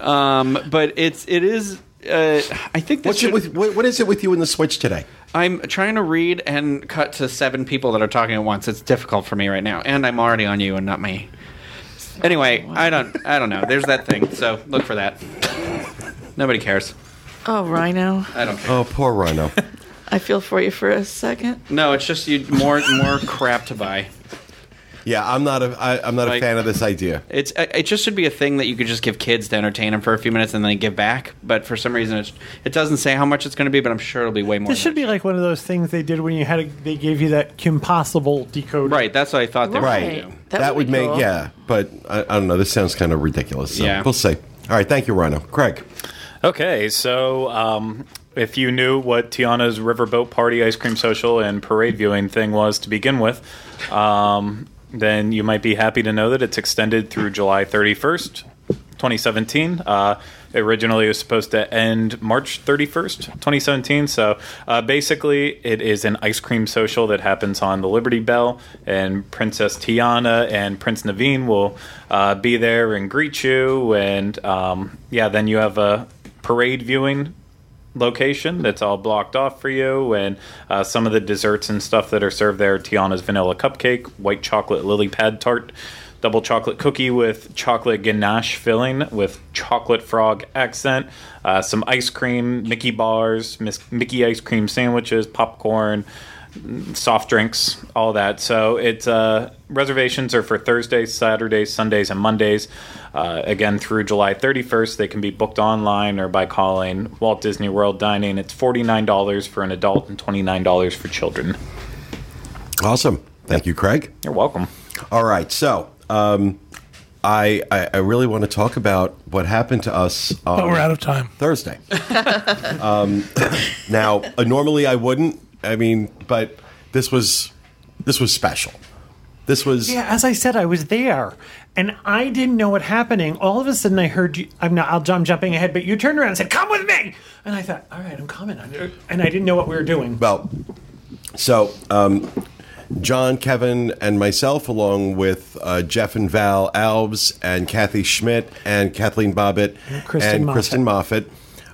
Um, but it's it is. Uh, I think this What's it with, what, what is it with you in the Switch today? I'm trying to read and cut to seven people that are talking at once. It's difficult for me right now, and I'm already on you and not me. Anyway, I don't I don't know. There's that thing. So look for that. Nobody cares. Oh, Rhino. I don't care. Oh, poor Rhino. I feel for you for a second. No, it's just you more more crap to buy. yeah, I'm not a I, I'm not a fan of this idea. It's it just should be a thing that you could just give kids to entertain them for a few minutes and then give back. But for some reason, it's, it doesn't say how much it's going to be. But I'm sure it'll be way more. this than should be like one of those things they did when you had a, they gave you that Kim Possible decoder. right. That's what I thought they were Right. going to do. That That, would would be make cool. yeah, but I, I don't know. This sounds kind of ridiculous. So Yeah. we'll see. All right, thank you, Rhino. Craig. Okay, so um, if you knew what Tiana's Riverboat Party Ice Cream Social and Parade Viewing thing was to begin with, um, then you might be happy to know that it's extended through July 31st, 2017. Uh, originally, it was supposed to end March 31st, 2017. So uh, basically, it is an ice cream social that happens on the Liberty Belle, and Princess Tiana and Prince Naveen will uh, be there and greet you. And um, yeah, then you have a parade viewing location that's all blocked off for you, and uh, some of the desserts and stuff that are served there: Tiana's vanilla cupcake, white chocolate lily pad tart, double chocolate cookie with chocolate ganache filling with chocolate frog accent, uh, some ice cream, Mickey bars, Mickey ice cream sandwiches, popcorn. Soft drinks, all that. So it's uh, reservations are for Thursdays, Saturdays, Sundays, and Mondays. Uh, again, through July 31st, they can be booked online or by calling Walt Disney World Dining. It's $49 for an adult and $29 for children. Awesome. Thank you, Craig. You're welcome. All right, so um, I, I I really want to talk about what happened to us on But we're out of time. Thursday. um, now, uh, normally I wouldn't. I mean, but this was this was special. This was Yeah, as I said, I was there, and I didn't know what happening. All of a sudden, I heard you. I'm not. I'll, I'm jumping ahead, but you turned around and said, "Come with me," and I thought, "All right, I'm coming." And I didn't know what we were doing. well. So, um, John, Kevin, and myself, along with uh, Jeff and Val Alves, and Kathy Schmidt, and Kathleen Bobbitt, Kristen and Moffat. Kristen Moffat.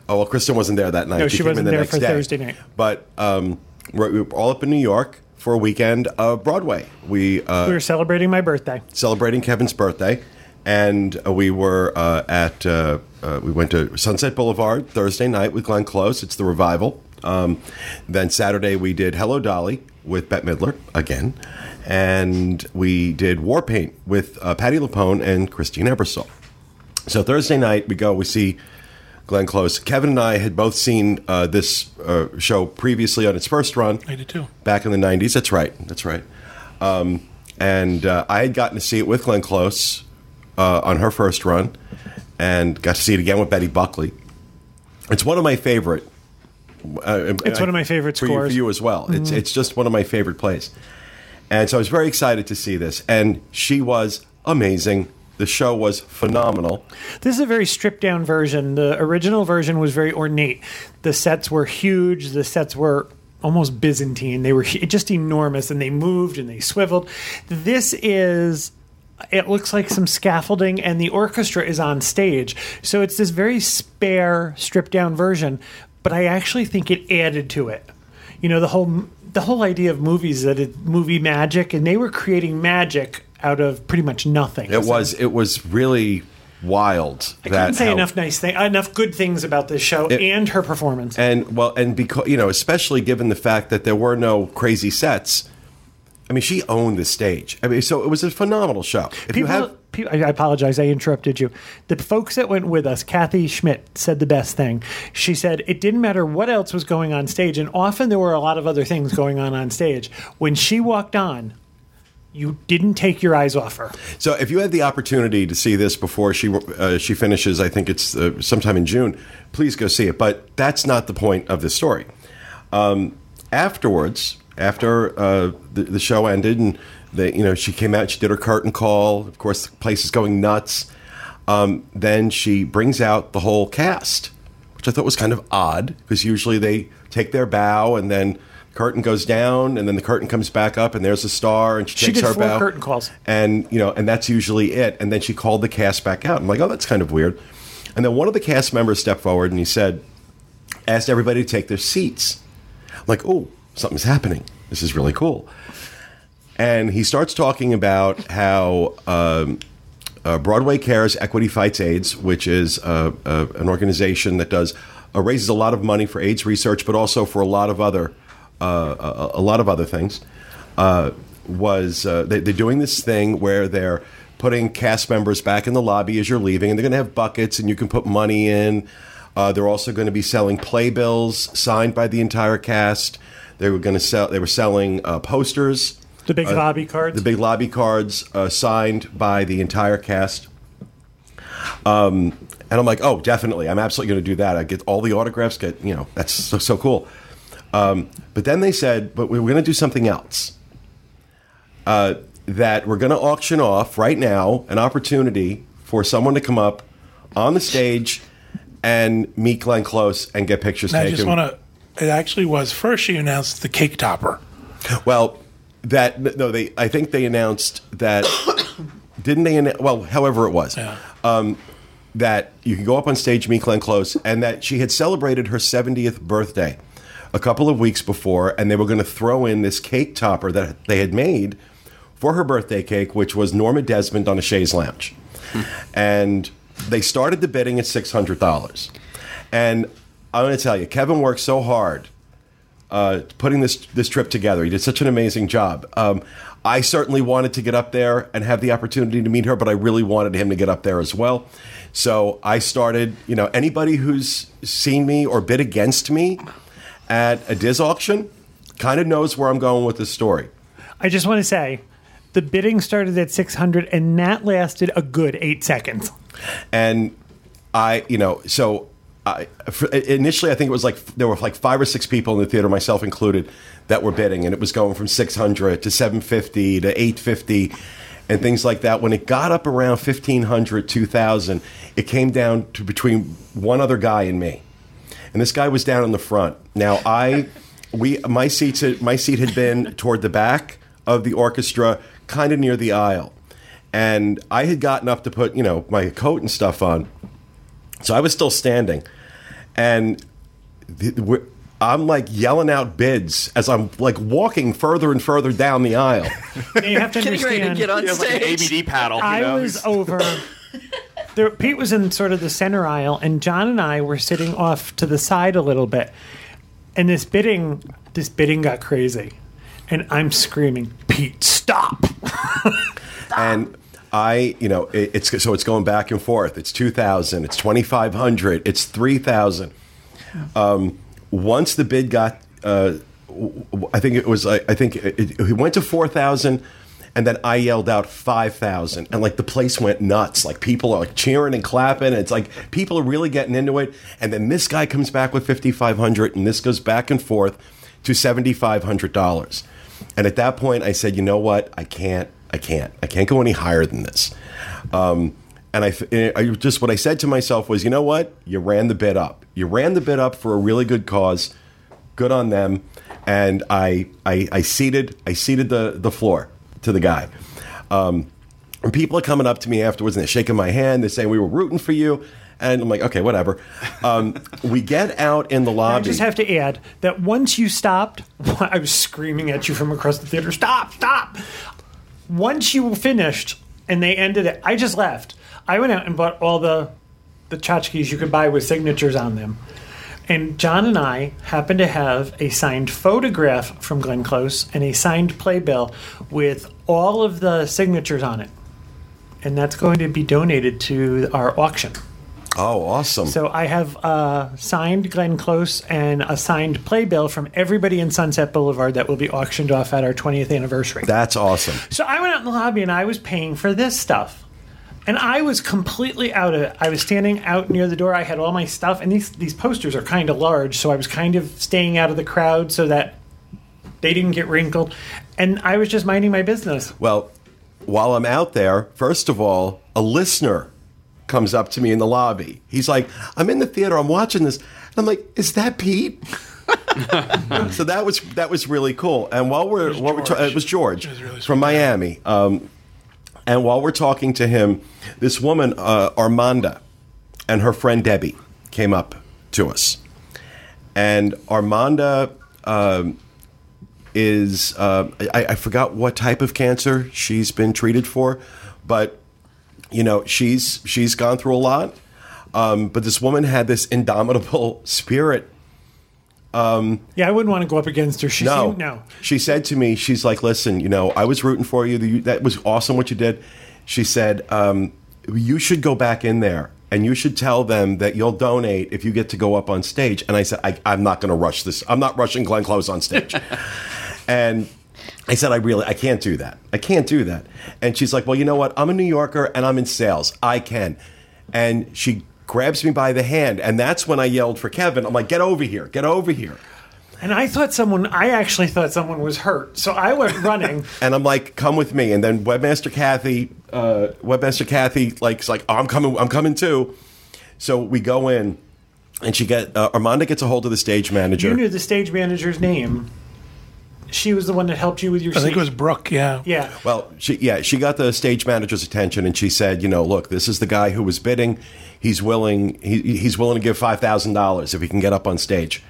Oh well, Kristen wasn't there that night. No, she came in wasn't the there next for day. Thursday night. But um, we're, we were all up in New York for a weekend of Broadway. We uh, we were celebrating my birthday. celebrating Kevin's birthday, and uh, we were uh, at uh, uh, we went to Sunset Boulevard Thursday night with Glenn Close. It's the revival. Um, then Saturday we did Hello Dolly with Bette Midler again, and we did War Paint with uh, Patti LuPone and Christine Ebersole. So Thursday night we go. We see Glenn Close. Kevin and I had both seen uh, this uh, show previously on its first run I did too. back in the 90s. That's right. That's right. Um, and uh, I had gotten to see it with Glenn Close uh, on her first run and got to see it again with Betty Buckley. It's one of my favorite. Uh, It's one of my favorite for you, for you as well. It's, it's just one of my favorite plays. And so I was very excited to see this. And she was amazing. The show was phenomenal. This is a very stripped down version. The original version was very ornate. The sets were huge. The sets were almost Byzantine. They were just enormous, and they moved and they swiveled. This is. It looks like some scaffolding, and the orchestra is on stage. So it's this very spare, stripped down version. But I actually think it added to it. You know, the whole the whole idea of movies that it movie magic, and they were creating magic out of pretty much nothing. It was it was really wild. I that couldn't say how- enough nice thing, enough good things about this show It- and her performance. and well, and because you know, especially given the fact that there were no crazy sets. I mean, she owned the stage. I mean, so it was a phenomenal show. If you have pe- I apologize, I interrupted you. The folks that went with us, Kathy Schmidt, said the best thing. She said it didn't matter what else was going on stage, and often there were a lot of other things going on on stage. When she walked on, you didn't take your eyes off her. So, if you had the opportunity to see this before she uh, she finishes, I think it's uh, sometime in June. Please go see it. But that's not the point of this story. Um, afterwards, after uh, the, the show ended, and you know she came out, she did her curtain call. Of course, the place is going nuts. Um, then she brings out the whole cast, which I thought was kind of odd because usually they take their bow and then curtain goes down and then the curtain comes back up and there's a star and she, She takes did her four bow. curtain calls. and you know and that's usually it. And then she called the cast back out. I'm like oh that's kind of weird. And then one of the cast members stepped forward and he said asked everybody to take their seats. I'm like oh something's happening. This is really cool. And he starts talking about how um, uh, Broadway Cares Equity Fights AIDS, which is uh, uh, an organization that does uh, raises a lot of money for AIDS research, but also for a lot of other a, a lot of other things. Uh, was uh, they, they're doing this thing where they're putting cast members back in the lobby as you're leaving, and they're going to have buckets, and you can put money in. Uh, they're also going to be selling playbills signed by the entire cast. They were going to sell. They were selling uh, posters. The big lobby cards. The big lobby cards uh, signed by the entire cast. Um, and I'm like, oh, definitely, I'm absolutely going to do that. I get all the autographs. Get you know, that's so, so cool. Um, but then they said, but we we're going to do something else. Uh, that we're going to auction off right now an opportunity for someone to come up on the stage and meet Glenn Close and get pictures And I just want to. It actually was first. She announced the cake topper. Well, that no, they. I think they announced that. didn't they? Well, however it was, Yeah. um, that you can go up on stage, meet Glenn Close, and that she had celebrated her 70th birthday a couple of weeks before, and they were going to throw in this cake topper that they had made for her birthday cake, which was Norma Desmond on a chaise lounge, and they started the bidding at six hundred dollars, and. I'm going to tell you, Kevin worked so hard uh, putting this this trip together. He did such an amazing job. Um, I certainly wanted to get up there and have the opportunity to meet her, but I really wanted him to get up there as well. So I started. You know, anybody who's seen me or bid against me at a Diz auction kind of knows where I'm going with this story. I just want to say, the bidding started at 600, and that lasted a good eight seconds. and I, you know, so I initially I think it was like there were like five or six people in the theater, myself included, that were bidding, and it was going from six hundred to seven fifty to eight fifty, and things like that. When it got up around 1500, 2000, it came down to between one other guy and me, and this guy was down in the front. Now I, we, my seats, had- my seat had been toward the back of the orchestra, kind of near the aisle, and I had gotten up to put you know my coat and stuff on. So I was still standing, and the, we're- I'm like yelling out bids as I'm like walking further and further down the aisle. Now, you have to Getting ready to understand. get on He has like an. ABD paddle. you I know? was over. There, Pete was in sort of the center aisle, and John and I were sitting off to the side a little bit. And this bidding, this bidding got crazy, and I'm screaming, "Pete, stop!" and I, you know, it, it's so it's going back and forth. It's two thousand. It's twenty five hundred. It's three thousand. Um, once the bid got, uh, I think it was. I I think it, it, it went to four thousand, and then I yelled out five thousand, and like the place went nuts. Like people are like cheering and clapping. And it's like people are really getting into it. And then this guy comes back with fifty five hundred, and this goes back and forth to seventy five hundred dollars. And at that point, I said, you know what? I can't. I can't. I can't go any higher than this. Um, and I, I just what I said to myself was, you know what? You ran the bid up. You ran the bid up for a really good cause. Good on them. and I, I I seated I seated the the floor to the guy. Um, and people are coming up to me afterwards and they're shaking my hand. They're saying we were rooting for you, and I'm like, okay, whatever. Um, we get out in the lobby. I just have to add that once you stopped, I was screaming at you from across the theater, stop, stop. Once you finished and they ended it, I just left. I went out and bought all the the tchotchkes you could buy with signatures on them. And John and I happen to have a signed photograph from Glenn Close and a signed playbill with all of the signatures on it. And that's going to be donated to our auction. oh, awesome! So I have a signed Glenn Close and a signed playbill from everybody in Sunset Boulevard that will be auctioned off at our 20th anniversary. That's awesome. so I went out in the lobby and I was paying for this stuff. And I was completely out of it. I was standing out near the door. I had all my stuff, and these these posters are kind of large, so I was kind of staying out of the crowd so that they didn't get wrinkled. And I was just minding my business. Well, while I'm out there, first of all, a listener comes up to me in the lobby. He's like, "I'm in the theater. I'm watching this." And I'm like, "Is that Pete?" so that was that was really cool. And while we're while we're ta- George. it was George It was really from Miami. Um, and while we're talking to him, this woman uh, Armanda and her friend Debbie came up to us, and Armanda. Um, is uh, I, I forgot what type of cancer she's been treated for, but you know she's she's gone through a lot. Um, but this woman had this indomitable spirit. Yeah, I wouldn't want to go up against her. She No, seemed, no. She said to me, she's like, "Listen, you know, I was rooting for you. You- That was awesome what you did." She said, um, "You should go back in there." And you should tell them that you'll donate if you get to go up on stage. And I said, I, I'm not going to rush this. I'm not rushing Glenn Close on stage. And I said, I really, I can't do that. I can't do that. And she's like, Well, you know what? I'm a New Yorker and I'm in sales. I can. And she grabs me by the hand. And that's when I yelled for Kevin. I'm like, Get over here. Get over here. And I thought someone, I actually thought someone was hurt. So I went running. And I'm like, Come with me. And then Webmaster Kathy, uh, Webmaster Kathy, like, is like, oh, I'm coming. I'm coming too. So we go in. And she get uh, Armanda gets a hold of the stage manager. you knew the stage manager's name. She was the one that helped you with your I think it was Brooke. Yeah. Yeah. Well, she yeah, she got the stage manager's attention, and she said, you know, look, this is the guy who was bidding. He's willing. He, he's willing to give five thousand dollars if he can get up on stage.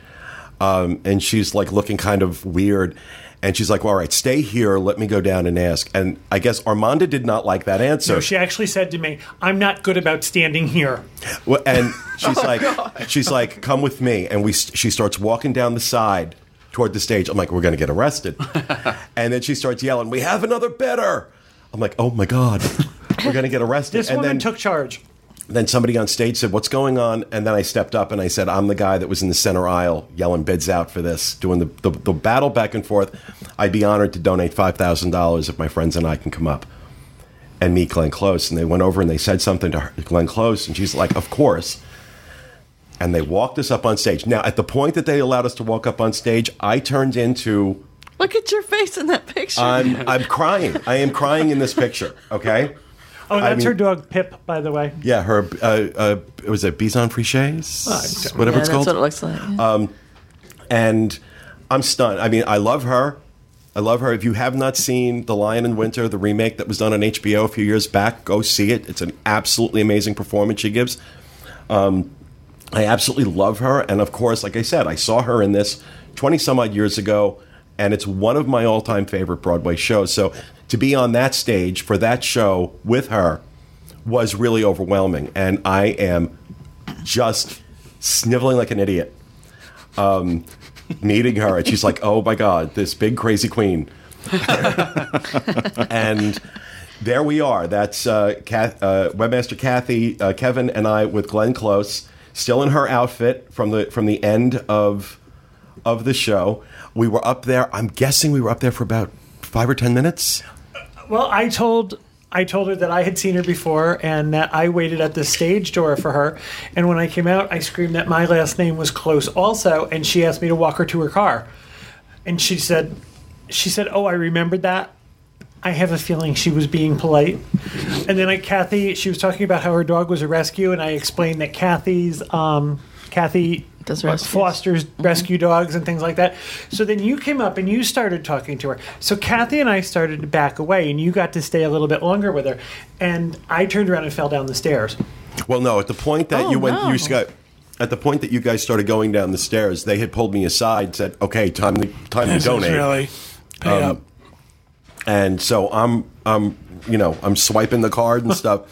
Um, and she's like looking kind of weird, and she's like, well, "All right, stay here. Let me go down and ask." And I guess Armanda did not like that answer. So she actually said to me, I'm not good about standing here. Well, and she's like, she's like, come with me, and we. She starts walking down the side toward the stage. I'm like, we're going to get arrested, and then she starts yelling, "We have another bidder." I'm like, oh my god, we're going to get arrested. This and woman then, took charge. Then somebody on stage said, "What's going on?" And then I stepped up and I said, "I'm the guy that was in the center aisle yelling bids out for this, doing the the, the battle back and forth. I'd be honored to donate five thousand dollars if my friends and I can come up." and meet Glenn Close. And they went over and they said something to her, Glenn Close, and she's like, "Of course." And they walked us up on stage. Now, at the point that they allowed us to walk up on stage, I turned into Look at your face in that picture. I'm I'm crying. I am crying in this picture. Okay. Oh, that's mean- her dog Pip, by the way. Yeah, her uh, uh, was it Bichon Frises, don't whatever yeah, it's that's called. what it looks like. yeah. and I'm stunned. I mean, I love her. I love her. If you have not seen The Lion in Winter, the remake that was done on HBO a few years back, go see it. It's an absolutely amazing performance she gives. Um, I absolutely love her. And of course, like I said, I saw her in this 20 some odd years ago, and it's one of my all time favorite Broadway shows. So to be on that stage for that show with her was really overwhelming. And I am just sniveling like an idiot meeting her, and she's like, "Oh my God, this big crazy queen." and there we are. That's uh, Kath, uh, webmaster Kathy, uh, Kevin, and I with Glenn Close, still in her outfit from the from the end of of the show. We were up there. I'm guessing we were up there for about five or ten minutes. Well, I told I told her that I had seen her before and that I waited at the stage door for her. And when I came out, I screamed that my last name was Close also, and she asked me to walk her to her car. And she said, she said, "Oh, I remembered that." I have a feeling she was being polite. And then I, Kathy, she was talking about how her dog was a rescue, and I explained that Kathy's, um, Kathy Does rescues. fosters rescue dogs and things like that. So then you came up and you started talking to her. So Kathy and I started to back away, and you got to stay a little bit longer with her. And I turned around and fell down the stairs. Well, no. At the point that Oh, you went, no. you got. At the point that you guys started going down the stairs, they had pulled me aside, and said, "Okay, time to time to This is donate." really pay Um, up. and so I'm I'm you know I'm swiping the card and stuff,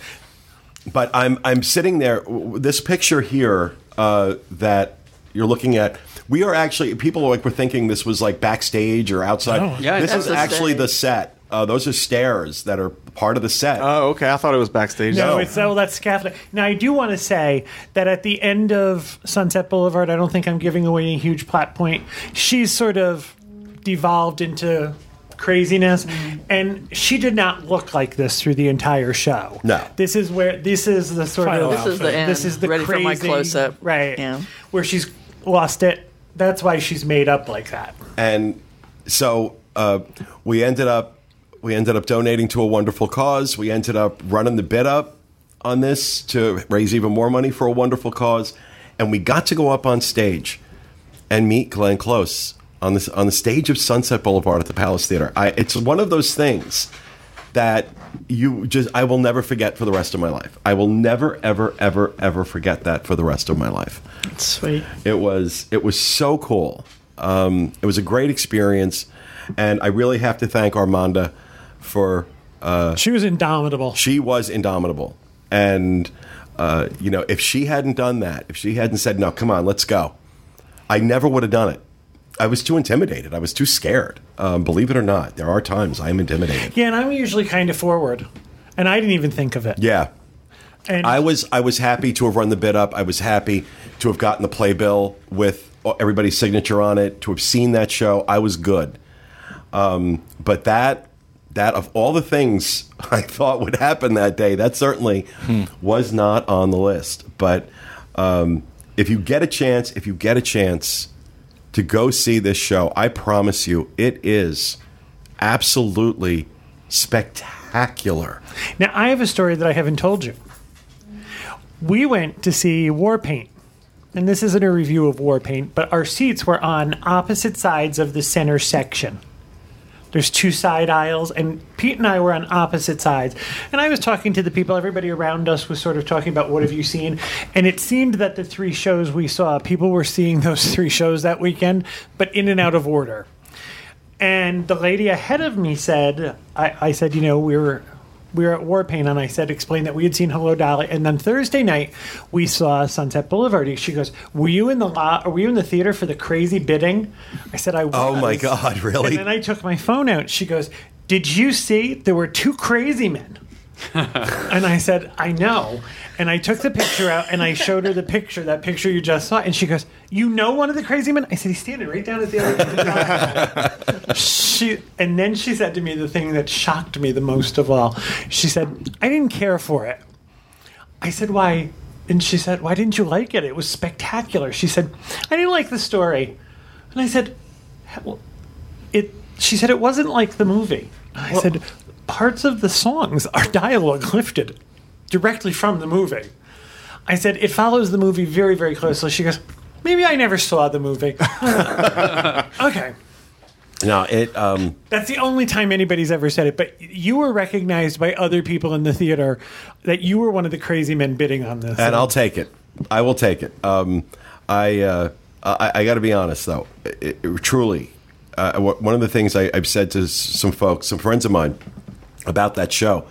but I'm I'm sitting there. This picture here uh, that you're looking at, we are actually people like were thinking this was like backstage or outside. No. Yeah, this is the actually stage. the set. Uh, those are stairs that are part of the set. Oh, okay. I thought it was backstage. No, No. it's oh, that's scaffolding. Now, I do want to say that at the end of Sunset Boulevard, I don't think I'm giving away a huge plot point. She's sort of devolved into craziness, and she did not look like this through the entire show. No. this is where this is the sort Final of This is the end. this is the Ready crazy for my close-up. right? Yeah. where she's lost it. That's why she's made up like that. and so uh, we ended up we ended up donating to a wonderful cause. We ended up running the bid up on this to raise even more money for a wonderful cause, and we got to go up on stage and meet Glenn Close on this on the stage of Sunset Boulevard at the Palace Theater. I, it's one of those things that you just I will never forget for the rest of my life. I will never ever ever ever forget that for the rest of my life. Sweet. It was it was so cool. Um, it was a great experience, and I really have to thank Armanda for She was indomitable. she was indomitable. And uh, you know, if she hadn't done that, if she hadn't said, "No, come on, let's go," I never would have done it. I was too intimidated. I was too scared. Um, believe it or not, there are times I am intimidated. Yeah, and I'm usually kind of forward, and I didn't even think of it. Yeah, And I was I was happy to have run the bid up. I was happy to have gotten the playbill with everybody's signature on it. To have seen that show, I was good. Um, but that that of all the things I thought would happen that day, that certainly was not on the list. But um, if you get a chance, if you get a chance to go see this show, I promise you, it is absolutely spectacular. Now, I have a story that I haven't told you. We went to see War Paint, and this isn't a review of War Paint, but our seats were on opposite sides of the center section. There's two side aisles, and Pete and I were on opposite sides. And I was talking to the people, everybody around us was sort of talking about what have you seen. And it seemed that the three shows we saw, people were seeing those three shows that weekend, but in and out of order. And the lady ahead of me said, I, I said, you know, we were we were at Warpaint, and I said, explain that we had seen Hello Dolly, and then Thursday night we saw Sunset Boulevard. She goes, "Were you in the lot? Were you in the theater for the crazy bidding?" I said, "I was." Oh my God, really? And then I took my phone out. She goes, "Did you see there were two crazy men?" and I said, "I know." And I took the picture out and I showed her the picture, that picture you just saw, and she goes, "You know one of the crazy men?" I said, "He's standing right down at the other." she and then she said to me the thing that shocked me the most of all. She said, "I didn't care for it." I said, "Why?" And she said, "Why didn't you like it? It was spectacular." She said, "I didn't like the story." And I said, "Well, it." She said, "It wasn't like the movie." I said, "Parts of the songs are dialogue lifted directly from the movie." I said, "It follows the movie very, very closely." She goes, "Maybe I never saw the movie." okay. No, it. Um, That's the only time anybody's ever said it. But you were recognized by other people in the theater that you were one of the crazy men bidding on this. and I'll take it. I will take it. Um, I, uh, I I got to be honest though. It, it- truly, uh, one of the things I, I've said to some folks, some friends of mine, about that show.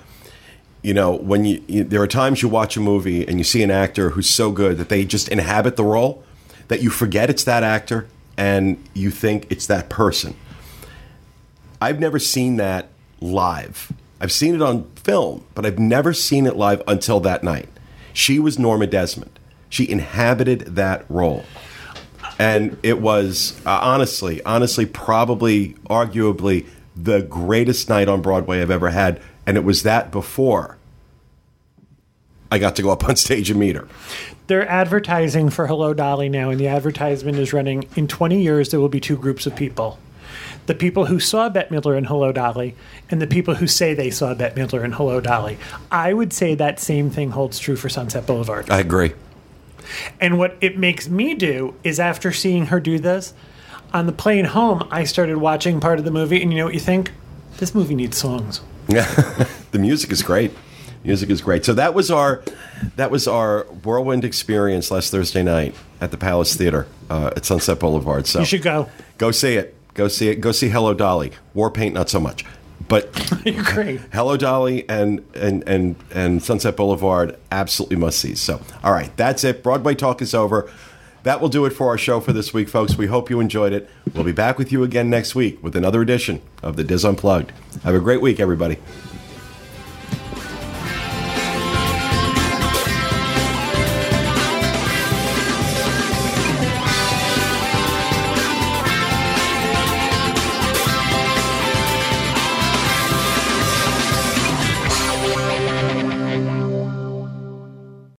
You know, when you, you there are times you watch a movie and you see an actor who's so good that they just inhabit the role that you forget it's that actor and you think it's that person. I've never seen that live. I've seen it on film, but I've never seen it live until that night. She was Norma Desmond. She inhabited that role. And it was uh, honestly, honestly, probably, arguably, the greatest night on Broadway I've ever had. And it was that before I got to go up on stage and meet her. They're advertising for Hello Dolly now, and the advertisement is running in 20 years. There will be two groups of people the people who saw Bette Midler in Hello Dolly, and the people who say they saw Bette Midler in Hello Dolly. I would say that same thing holds true for Sunset Boulevard. I agree. And what it makes me do is after seeing her do this, on the plane home, I started watching part of the movie, and you know what you think? This movie needs songs. Yeah, the music is great. Music is great. So that was our that was our whirlwind experience last Thursday night at the Palace Theater uh, at Sunset Boulevard. So You should go. go see it. Go see it. Go see Hello Dolly. War Paint, not so much, but You're great. Hello Dolly and and and and Sunset Boulevard absolutely must see. So, all right, that's it. Broadway talk is over. That will do it for our show for this week, folks. We hope you enjoyed it. We'll be back with you again next week with another edition of the Diz Unplugged. Have a great week, everybody.